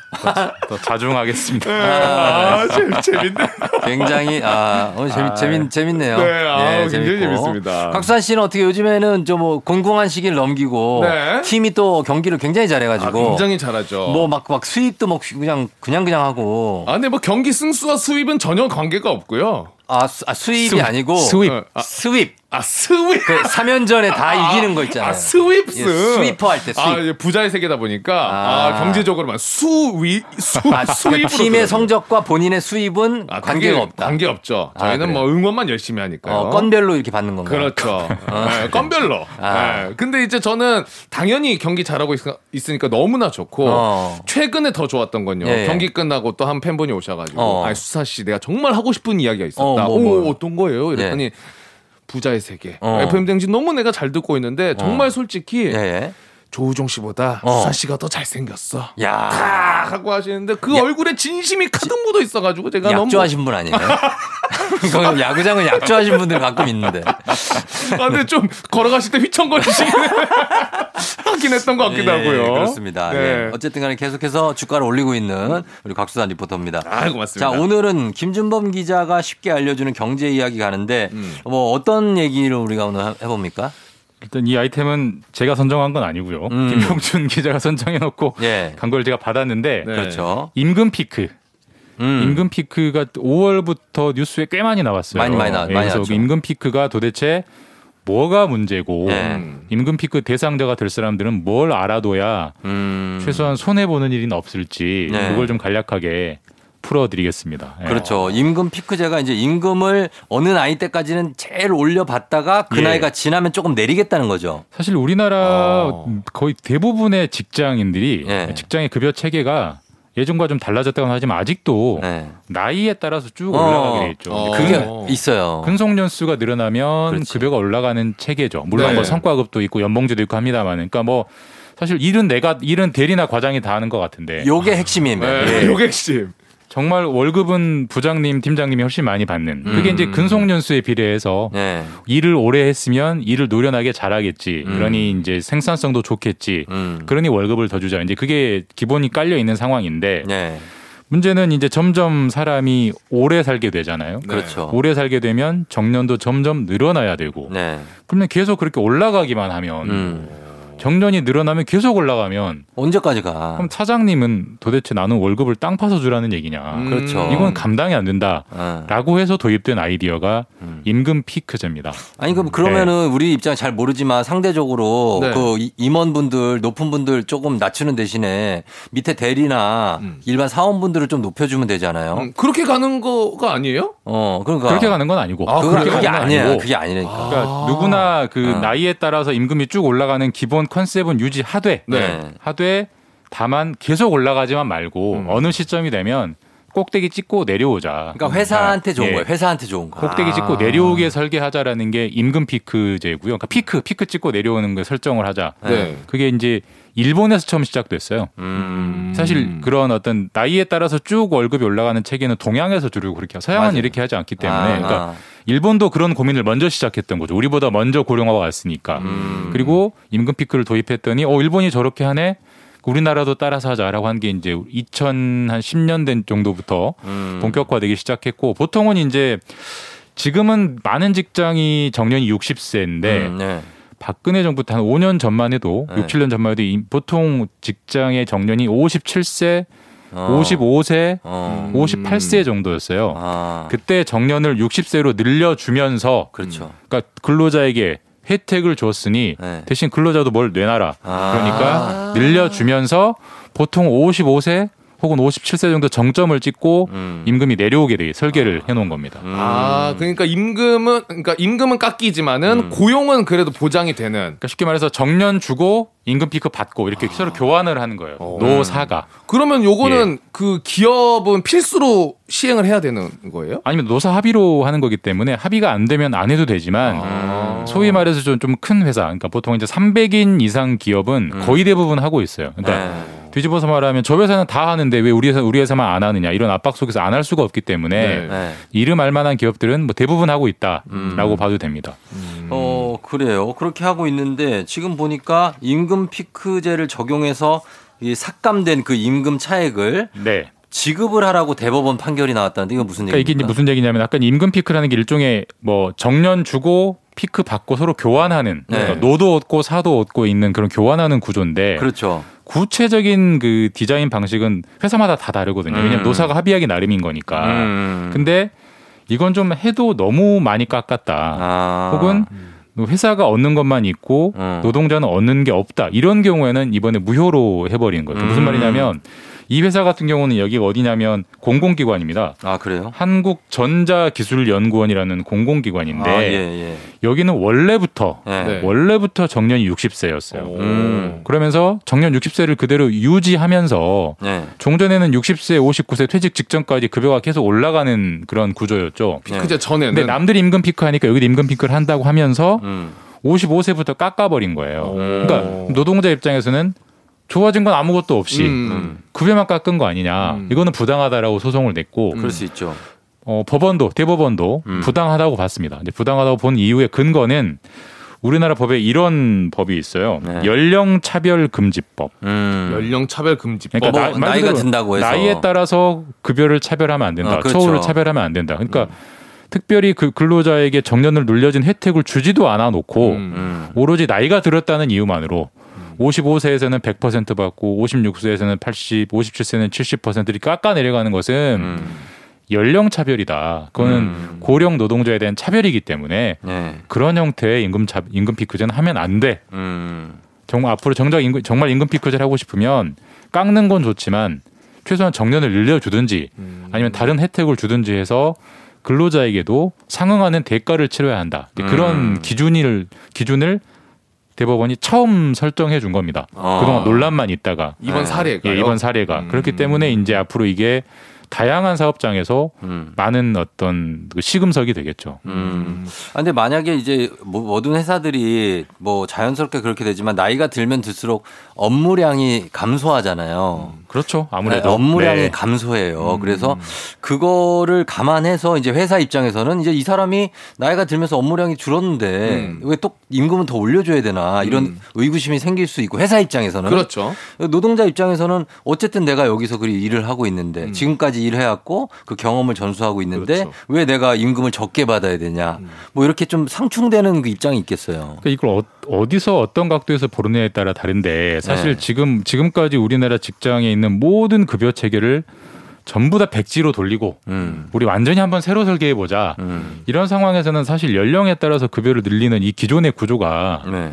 더 자중하겠습니다. 아, 재밌, 재밌네. 굉장히 아 오늘 재밌 아, 재밌 재밌네요. 네, 아, 굉장히 재밌고. 재밌습니다. 각수한 씨는 어떻게 요즘에는 좀 뭐 곤궁한 시기를 넘기고 네. 팀이 또 경기를 굉장히 아, 잘해가지고 굉장히 잘하죠. 뭐 막 막 수입도 막 그냥 그냥 그냥 하고 아, 근데 뭐 경기 승수와 수입은 전혀 관계가 없고요. 아, 수, 아 수입이 수- 아니고 수입. 어, 아, sweep 아 sweep. 그 3연전에 다 이기는 거 있잖아요. 아, sweeps. 예, 스위퍼 할 때 sweep. 아, 이제 부자의 세계다 보니까 아, 아. 경제적으로만 수위 수 아, 그러니까 팀의. 성적과 본인의 수입은 아, 관계가 없다. 관계 없죠. 아, 저희는 그래요? 뭐 응원만 열심히 하니까요. 어, 건별로 이렇게 받는 건가요? 그렇죠. 네, 건별로. 아. 네. 근데 이제 저는 당연히 경기 잘하고 있, 으니까 너무나 좋고 어. 최근에 더 좋았던 건요. 예, 예. 경기 끝나고 또 한 팬분이 오셔가지고 어. 아 수사 씨 내가 정말 하고 싶은 이야기가 있었다. 어, 뭐, 오 뭐요? 어떤 거예요? 이랬더니 부자의 세계. 어. FM 댕진 너무 내가 잘 듣고 있는데 정말 솔직히 예, 예. 조우종 씨보다 어. 수사 씨가 더 잘생겼어. 야. 다 하고 하시는데 그 야. 얼굴에 진심이 가득 묻어 있어가지고 제가 너무 약조하신 분 아니에요? 그거 야구장은 약조하신 분들 가끔 있는데. 아, 근데 좀 걸어가실 때 휘청거리시긴 하긴 했던 것 같기도 예, 하고요. 그렇습니다. 네. 예. 어쨌든 간에 계속해서 주가를 올리고 있는 우리 곽수산 리포터입니다. 아, 고맙습니다. 자, 오늘은 김준범 기자가 쉽게 알려주는 경제 이야기 가는데 음. 뭐 어떤 얘기를 우리가 오늘 해- 해봅니까? 일단 이 아이템은 제가 선정한 건 아니고요. 음. 김용준 기자가 선정해놓고 예. 간걸 제가 받았는데 네. 그렇죠. 임금 피크. 음. 임금 피크가 5월부터 뉴스에 꽤 많이 나왔어요. 많이, 많이 나- 예, 많이 그래서. 그 임금 피크가 도대체 뭐가 문제고 예. 임금 피크 대상자가 될 사람들은 뭘 알아둬야 음. 최소한 손해 보는 일은 없을지 네. 그걸 좀 간략하게 풀어드리겠습니다. 예. 그렇죠. 임금 피크제가 이제 임금을 어느 나이 때까지는 제일 올려봤다가 그 예. 나이가 지나면 조금 내리겠다는 거죠. 사실 우리나라 어. 거의 대부분의 직장인들이 예. 직장의 급여 체계가 예전과 좀 달라졌다고 하지만 아직도 네. 나이에 따라서 쭉 어. 올라가게 돼 있죠. 어. 그게 어. 있어요. 근속 연수가 늘어나면 그렇지. 급여가 올라가는 체계죠. 물론 네. 뭐 성과급도 있고 연봉제도 있고 합니다만, 그러니까 뭐 사실 일은 내가 일은 대리나 과장이 다 하는 것 같은데 요게 핵심이면. 네. 예. 요게 핵심. 정말 월급은 부장님, 팀장님이 훨씬 많이 받는. 그게 음. 이제 근속 연수에 비례해서 예. 일을 오래 했으면 일을 노련하게 잘하겠지. 음. 그러니 이제 생산성도 좋겠지. 음. 그러니 월급을 더 주자. 이제 그게 기본이 깔려 있는 상황인데 예. 문제는 이제 점점 사람이 오래 살게 되잖아요. 그렇죠. 오래 살게 되면 정년도 점점 늘어나야 되고 네. 그러면 계속 그렇게 올라가기만 하면 음. 정년이 늘어나면 계속 올라가면 언제까지 가? 그럼 사장님은 도대체 나는 월급을 땅 파서 주라는 얘기냐. 음. 그렇죠. 이건 감당이 안 된다. 어. 라고 해서 도입된 아이디어가 음. 임금 피크제입니다. 아니 그럼 그러면은 우리 입장 잘 모르지만 상대적으로 네. 그 이- 임원분들 높은 분들 조금 낮추는 대신에 밑에 대리나 음. 일반 사원분들을 좀 높여주면 되잖아요. 음, 그렇게 가는 거가 아니에요? 어 그러니까 그렇게 가는 건 아니고. 아, 그게 아니야. 아니고. 그게 아니니까. 그러니까 아. 누구나 그 어. 나이에 따라서 임금이 쭉 올라가는 기본 컨셉은 유지하되 네. 하되 다만 계속 올라가지만 말고 음. 어느 시점이 되면 꼭대기 찍고 내려오자. 그러니까 회사한테 좋은 예. 거예요. 회사한테 좋은 거. 꼭대기 아. 찍고 내려오게 설계하자라는 게 임금 피크제고요. 그러니까 피크 피크 찍고 내려오는 걸 설정을 하자. 네. 그게 이제 일본에서 처음 시작됐어요. 음. 사실 그런 어떤 나이에 따라서 쭉 월급이 올라가는 체계는 동양에서 주로 그렇게. 서양은 맞아요. 이렇게 하지 않기 때문에 아, 그러니까 아. 일본도 그런 고민을 먼저 시작했던 거죠. 우리보다 먼저 고령화가 왔으니까. 음. 그리고 임금 피크를 도입했더니 어 일본이 저렇게 하네. 우리나라도 따라서 하자라고 한 게 이제 2010년 된 정도부터 음. 본격화되기 시작했고 보통은 이제 지금은 많은 직장이 정년이 60세인데 음, 네. 박근혜 정부 때 한 5년 전만 해도 네. 6, 7년 전만 해도 이- 보통 직장의 정년이 57세 어. 55세, 어. 58세 정도였어요. 아. 그때 정년을 60세로 늘려주면서 그렇죠. 그러니까 근로자에게 혜택을 줬으니 네. 대신 근로자도 뭘 내놔라. 아. 그러니까 늘려주면서 보통 55세 혹은 57세 정도 정점을 찍고 음. 임금이 내려오게 돼 설계를 해놓은 겁니다. 아, 그러니까 임금은 그러니까 임금은 깎이지만은 음. 고용은 그래도 보장이 되는. 그러니까 쉽게 말해서 정년 주고 임금 피크 받고 이렇게 서로 교환을 하는 거예요. 노사가. 그러면 요거는 예. 그 기업은 필수로 시행을 해야 되는 거예요? 아니면 노사 합의로 하는 거기 때문에 합의가 안 되면 안 해도 되지만 아. 소위 말해서 좀좀큰 회사, 그러니까 보통 이제 300인 이상 기업은 거의 대부분 하고 있어요. 그러니까 네. 뒤집어서 말하면 저 회사는 다 하는데 왜 우리 회사 우리 회사만 안 하느냐 이런 압박 속에서 안 할 수가 없기 때문에 네. 이름 알만한 기업들은 뭐 대부분 하고 있다라고 음. 봐도 됩니다. 어, 그래요. 그렇게 하고 있는데 지금 보니까 임금 피크제를 적용해서 이 삭감된 그 임금 차액을 네. 지급을 하라고 대법원 판결이 나왔다는데 이건 무슨 그러니까 이게 얘기입니까? 무슨 얘기냐면 아까 임금 피크라는 게 일종의 뭐 정년 주고 피크 받고 서로 교환하는 네. 그러니까 노도 얻고 사도 얻고 있는 그런 교환하는 구조인데 그렇죠. 구체적인 그 디자인 방식은 회사마다 다 다르거든요. 왜냐면 음. 노사가 합의하기 나름인 거니까. 음. 근데 이건 좀 해도 너무 많이 깎았다. 아. 혹은 회사가 얻는 것만 있고 음. 노동자는 얻는 게 없다. 이런 경우에는 이번에 무효로 해버리는 거예요. 무슨 음. 말이냐면 이 회사 같은 경우는 여기가 어디냐면 공공기관입니다. 아, 그래요? 한국전자기술연구원이라는 공공기관인데 아, 예, 예. 여기는 원래부터 네. 네. 원래부터 정년이 60세였어요. 음. 그러면서 정년 60세를 그대로 유지하면서 네. 종전에는 60세, 59세 퇴직 직전까지 급여가 계속 올라가는 그런 구조였죠. 그제 전에는 근데 남들이 임금 피크하니까 여기도 임금 피크를 한다고 하면서 음. 55세부터 깎아버린 거예요. 오. 그러니까 노동자 입장에서는 좋아진 건 아무것도 없이 음. 급여만 깎은 거 아니냐. 음. 이거는 부당하다라고 소송을 냈고 그럴 수 있죠. 어, 법원도 대법원도 음. 부당하다고 봤습니다. 이제 부당하다고 본 이유의 근거는 우리나라 법에 이런 법이 있어요. 네. 연령 차별 금지법. 음. 연령 차별 금지법. 그러니까 뭐말 나이가 그대로 든다고 해서. 나이에 따라서 급여를 차별하면 안 된다. 어, 그렇죠. 처우를 차별하면 안 된다. 그러니까 특별히 그 근로자에게 정년을 눌려진 혜택을 주지도 않아 놓고 음. 음. 오로지 나이가 들었다는 이유만으로 55세에서는 100% 받고 56세에서는 80, 57세는 70%를 깎아 내려가는 것은 음. 연령 차별이다. 그거는 음. 고령 노동자에 대한 차별이기 때문에 네. 그런 형태의 임금 차, 임금 피크제는 하면 안 돼. 음. 정말 앞으로 정작 임금, 정말 임금 피크제를 하고 싶으면 깎는 건 좋지만 최소한 정년을 늘려주든지 아니면 다른 혜택을 주든지 해서 근로자에게도 상응하는 대가를 치러야 한다. 그런 음. 기준을 기준을 대법원이 처음 설정해 준 겁니다. 아. 그동안 논란만 있다가 이번 네. 사례가요. 예, 이번 사례가 음. 그렇기 때문에 이제 앞으로 이게 다양한 사업장에서 음. 많은 어떤 그 시금석이 되겠죠. 음. 아, 근데 만약에 이제 뭐 모든 회사들이 뭐 자연스럽게 그렇게 되지만 나이가 들면 들수록 업무량이 감소하잖아요. 그렇죠. 아무래도 네, 업무량이 네. 감소해요. 그래서 그거를 감안해서 이제 회사 입장에서는 이제 이 사람이 나이가 들면서 업무량이 줄었는데 음. 왜또 임금은 더 올려줘야 되나 이런 음. 의구심이 생길 수 있고 회사 입장에서는 그렇죠. 노동자 입장에서는 어쨌든 내가 여기서 그리 일을 하고 있는데 지금까지 일해왔고 그 경험을 전수하고 있는데 음. 그렇죠. 음. 왜 내가 임금을 적게 받아야 되냐 뭐 이렇게 좀 상충되는 그 입장이 있겠어요. 그러니까 이걸 어, 디서 어떤 각도에서 보느냐에 따라 다른데 사실 네. 지금 지금까지 우리나라 직장에 있는 모든 급여 체계를 전부 다 백지로 돌리고 음. 우리 완전히 한번 새로 설계해 보자. 음. 이런 상황에서는 사실 연령에 따라서 급여를 늘리는 이 기존의 구조가 네.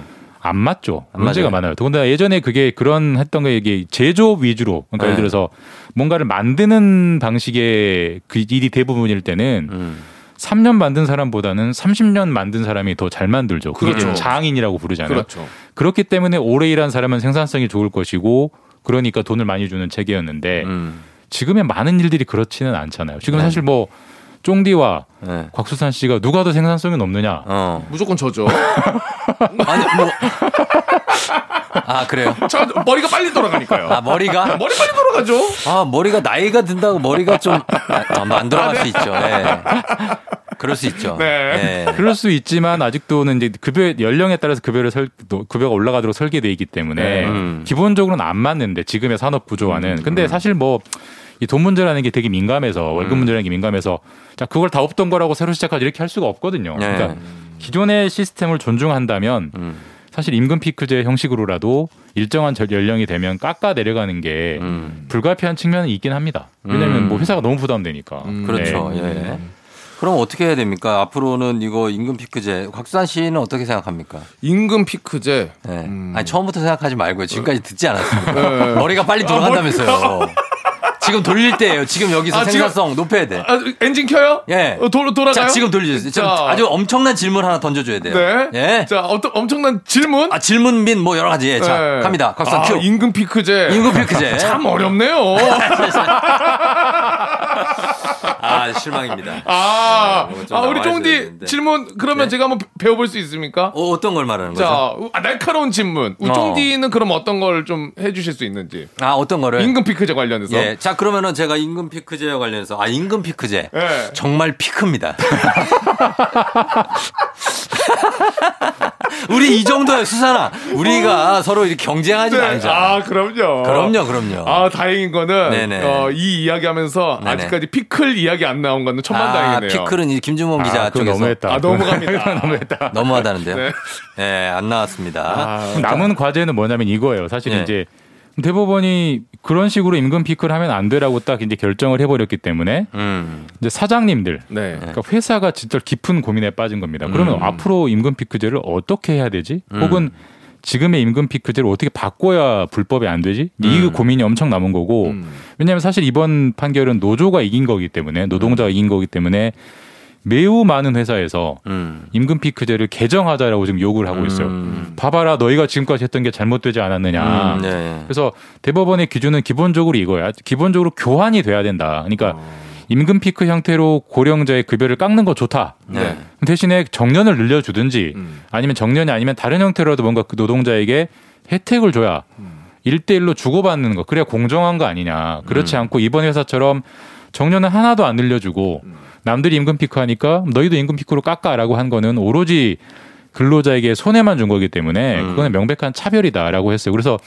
안 맞죠. 안 문제가 맞아요. 많아요. 더군다나 예전에 그게 그런 했던 게 이게 제조업 위주로 그러니까 네. 예를 들어서 뭔가를 만드는 방식의 그 일이 대부분일 때는 음. 3년 만든 사람보다는 30년 만든 사람이 더 잘 만들죠. 그게 그렇죠. 장인이라고 부르잖아요. 그렇죠. 그렇기 때문에 오래 일한 사람은 생산성이 좋을 것이고 그러니까 돈을 많이 주는 체계였는데 음. 지금의 많은 일들이 그렇지는 않잖아요. 지금 네. 사실 뭐 쫑디와 네. 곽수산 씨가 누가 더 생산성이 높느냐? 어. 무조건 저죠. 아니 뭐. 아 그래요? 저 머리가 빨리 돌아가니까요. 아 머리가 머리 빨리 돌아가죠. 아 머리가 나이가 든다고 머리가 좀 안 돌아갈 수 있죠. 네. 그럴 수 있죠. 네. 그럴 수 있지만 아직도는 이제 급여 연령에 따라서 급여를 설 급여가 올라가도록 설계돼 있기 때문에 음. 기본적으로는 안 맞는데 지금의 산업 구조와는 근데 사실 뭐 이돈 문제라는 게 되게 민감해서 월급 음. 문제라는 게 민감해서 자 그걸 다 없던 거라고 새로 시작하지 이렇게 할 수가 없거든요. 네. 그러니까 기존의 시스템을 존중한다면 음. 사실 임금 피크제 형식으로라도 일정한 절- 연령이 되면 깎아 내려가는 게 음. 불가피한 측면은 있긴 합니다. 왜냐하면 음. 뭐 회사가 너무 부담되니까. 그렇죠. 네. 예. 그럼 어떻게 해야 됩니까? 앞으로는 이거 임금 피크제. 곽수산 씨는 어떻게 생각합니까? 임금 피크제. 네. 아니 처음부터 생각하지 말고요. 지금까지 듣지 않았습니다. 네. 머리가 빨리 아, 돌아간다면서요. 지금 돌릴 때예요. 지금 여기서 아, 지금- 생산성 높여야 돼. 아, 엔진 켜요? 예. 어, 도, 돌아가요? 자, 지금 돌려주세요. 지금 자. 아주 엄청난 질문 하나 던져줘야 돼요. 네. 예. 자, 어떤 엄청난 질문? 아, 질문 및 뭐 여러 가지. 예. 자, 네. 갑니다. 곽수산 아, 큐. 임금 피크제. 임금 피크제. 참 어렵네요. 아, 실망입니다. 아, 네, 아 우리 쫑디. 질문 그러면 제가 한번 배워볼 수 있습니까? 어, 어떤 걸 말하는 거죠? 자, 아, 날카로운 질문. 우리 어. 쫑디는 그럼 어떤 걸 좀 해주실 수 있는지. 아, 어떤 거를? 임금 피크제 관련해서. 예. 자, 그러면은 제가 임금 피크제와 관련해서 아, 임금 피크제. 예. 정말 피크입니다. 우리 이 정도야, 수산아. 우리가 서로 이렇게 경쟁하지 네. 말자. 아, 그럼요. 그럼요, 그럼요. 아, 다행인 거는 네네. 어, 이 이야기 하면서 네네. 아직까지 피클 이야기 안 나온 거는 천만 다행이네요. 피클은 이 김준범 기자 아, 쪽에서 너무했다. 아, 넘어갑니다. 너무했다. 너무하다는데요. 네. 네. 안 나왔습니다. 아, 남은 과제는 뭐냐면 이거예요. 사실 예. 이제 대법원이 그런 식으로 임금 피크를 하면 안 되라고 딱 이제 결정을 해버렸기 때문에 음. 이제 사장님들, 네. 그러니까 회사가 진짜 깊은 고민에 빠진 겁니다. 그러면 음. 앞으로 임금 피크제를 어떻게 해야 되지? 음. 혹은 지금의 임금 피크제를 어떻게 바꿔야 불법이 안 되지? 이 음. 고민이 엄청 남은 거고 음. 왜냐하면 사실 이번 판결은 노조가 이긴 거기 때문에 노동자가 이긴 거기 때문에 매우 많은 회사에서 음. 임금 피크제를 개정하자라고 지금 요구를 하고 있어요. 음. 봐봐라 너희가 지금까지 했던 게 잘못되지 않았느냐. 음, 네. 그래서 대법원의 기준은 기본적으로 이거야. 기본적으로 교환이 돼야 된다. 그러니까 임금 피크 형태로 고령자의 급여를 깎는 거 좋다. 네. 대신에 정년을 늘려주든지 음. 아니면 정년이 아니면 다른 형태로라도 뭔가 그 노동자에게 혜택을 줘야 일대일로 주고받는 거 그래야 공정한 거 아니냐. 그렇지 음. 않고 이번 회사처럼 정년은 하나도 안 늘려주고 남들이 임금 피크 하니까 너희도 임금 피크로 깎아라고 한 거는 오로지 근로자에게 손해만 준 거기 때문에 음. 그거는 명백한 차별이다라고 했어요. 그래서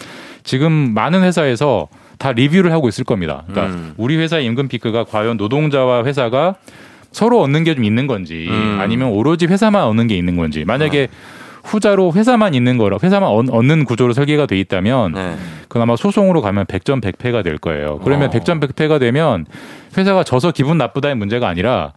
지금 많은 회사에서 다 리뷰를 하고 있을 겁니다. 그러니까 음. 우리 회사의 임금 피크가 과연 노동자와 회사가 서로 얻는 게 좀 있는 건지 음. 아니면 오로지 회사만 얻는 게 있는 건지 만약에 후자로 회사만 있는 거라 회사만 얻- 얻는 구조로 설계가 돼 있다면 네. 그건 아마 소송으로 가면 100점 100패가 될 거예요. 그러면 어. 100점 100패가 되면 회사가 져서 기분 나쁘다의 문제가 아니라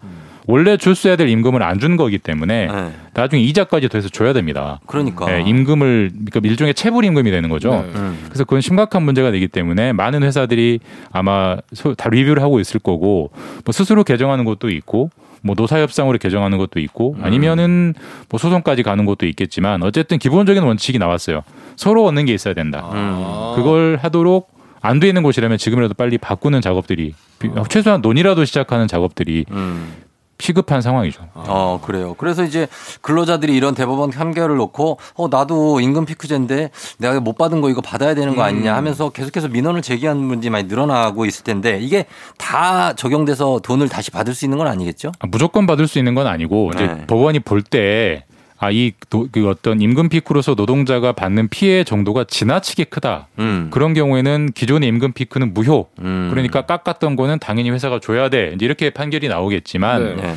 원래 줬어야 될 임금을 안 준 거기 때문에 네. 나중에 이자까지 더해서 줘야 됩니다. 그러니까. 네, 임금을 그러니까 일종의 체불 임금이 되는 거죠. 네. 음. 그래서 그건 심각한 문제가 되기 때문에 많은 회사들이 아마 소- 다 리뷰를 하고 있을 거고 뭐 스스로 개정하는 것도 있고 뭐 노사협상으로 개정하는 것도 있고 아니면은 뭐 소송까지 가는 것도 있겠지만 어쨌든 기본적인 원칙이 나왔어요. 서로 얻는 게 있어야 된다. 아. 그걸 하도록 안 되는 곳이라면 지금이라도 빨리 바꾸는 작업들이 비- 최소한 논의라도 시작하는 작업들이 음. 시급한 상황이죠. 어, 그래요. 그래서 이제 근로자들이 이런 대법원 판결을 놓고 어, 나도 임금 피크제인데 내가 못 받은 거 이거 받아야 되는 거 아니냐 하면서 계속해서 민원을 제기하는 분들이 많이 늘어나고 있을 텐데 이게 다 적용돼서 돈을 다시 받을 수 있는 건 아니겠죠? 아, 무조건 받을 수 있는 건 아니고 이제 네. 법원이 볼 때 아, 이, 도- 그 어떤 임금 피크로서 노동자가 받는 피해 정도가 지나치게 크다. 음. 그런 경우에는 기존의 임금 피크는 무효. 음. 그러니까 깎았던 거는 당연히 회사가 줘야 돼. 이제 이렇게 판결이 나오겠지만 네. 네.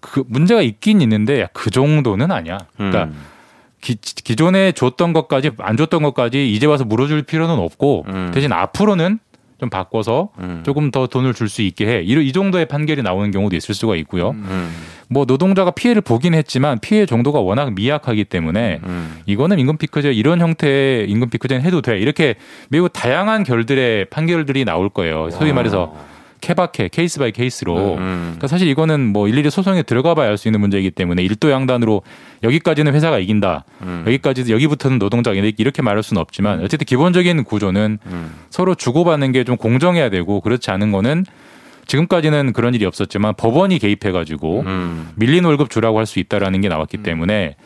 그 문제가 있긴 있는데 야, 그 정도는 아니야. 그러니까 음. 기, 기존에 줬던 것까지 안 줬던 것까지 이제 와서 물어줄 필요는 없고 음. 대신 앞으로는 좀 바꿔서 음. 조금 더 돈을 줄 수 있게 해. 이, 이 정도의 판결이 나오는 경우도 있을 수가 있고요. 음. 뭐 노동자가 피해를 보긴 했지만 피해 정도가 워낙 미약하기 때문에 음. 이거는 임금 피크제 이런 형태의 임금 피크제는 해도 돼. 이렇게 매우 다양한 결들의 판결들이 나올 거예요. 소위 말해서 케바케 case by case로. 음. 그러니까 사실 이거는 뭐 일일이 소송에 들어가 봐야 알 수 있는 문제이기 때문에 일도 양단으로 여기까지는 회사가 이긴다. 음. 여기까지 여기부터는 노동자가. 이렇게 말할 수는 없지만 어쨌든 기본적인 구조는 음. 서로 주고받는 게 좀 공정해야 되고 그렇지 않은 거는 지금까지는 그런 일이 없었지만 법원이 개입해가지고 음. 밀린 월급 주라고 할 수 있다라는 게 나왔기 때문에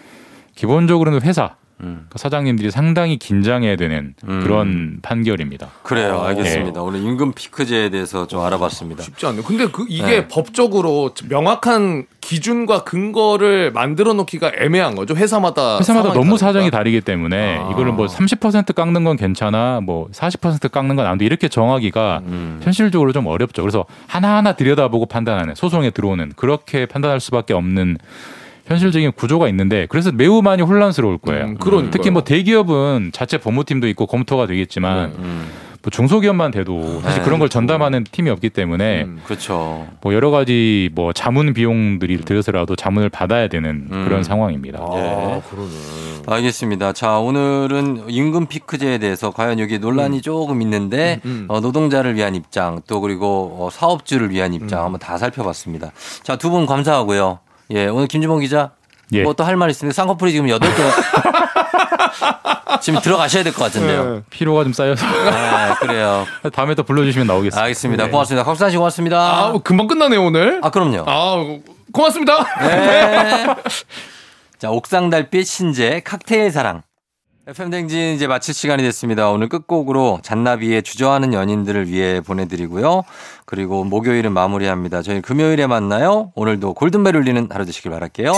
기본적으로는 회사 음. 그 사장님들이 상당히 긴장해야 되는 음. 그런 판결입니다. 그래요. 어, 알겠습니다. 오늘 임금 피크제에 대해서 좀 알아봤습니다. 쉽지 않네. 근데 그 이게 네. 법적으로 명확한 기준과 근거를 만들어 놓기가 애매한 거죠. 회사마다 회사마다 너무 다르니까. 사정이 다르기 때문에 아. 이거를 뭐 30% 깎는 건 괜찮아, 뭐 40% 깎는 건 안 돼. 이렇게 정하기가 음. 현실적으로 좀 어렵죠. 그래서 하나하나 들여다보고 판단하는 소송에 들어오는 그렇게 판단할 수밖에 없는 현실적인 구조가 있는데 그래서 매우 많이 혼란스러울 거예요. 음, 그러니까요. 특히 뭐 대기업은 자체 법무팀도 있고 검토가 되겠지만 뭐 중소기업만 돼도 사실 네. 그런 걸 전담하는 팀이 없기 때문에 그렇죠. 뭐 여러 가지 뭐 자문 비용들이 들어서라도 자문을 받아야 되는 음. 그런 상황입니다. 예. 알겠습니다. 자, 오늘은 임금 피크제에 대해서 과연 여기 논란이 조금 있는데 어, 노동자를 위한 입장 또 그리고 어, 사업주를 위한 입장 한번 다 살펴봤습니다. 자, 두 분 감사하고요. 예, 오늘 김주봉 기자 예. 뭐또 할 말 있습니까? 쌍꺼풀이 지금 여덟 개 지금 들어가셔야 될 것 같은데요. 피로가 좀 쌓여서 네, 그래요. 다음에 또 불러주시면 나오겠습니다. 알겠습니다. 네. 고맙습니다. 곽수산 씨 고맙습니다. 아, 금방 끝나네요, 오늘. 아, 그럼요. 아, 고맙습니다. 네. 자, 옥상 달빛 신재 칵테일 사랑. FM 댕진 이제 마칠 시간이 됐습니다. 오늘 끝곡으로 잔나비의 주저하는 연인들을 위해 보내드리고요. 그리고 목요일은 마무리합니다. 저희 금요일에 만나요. 오늘도 골든벨 울리는 하루 되시길 바랄게요.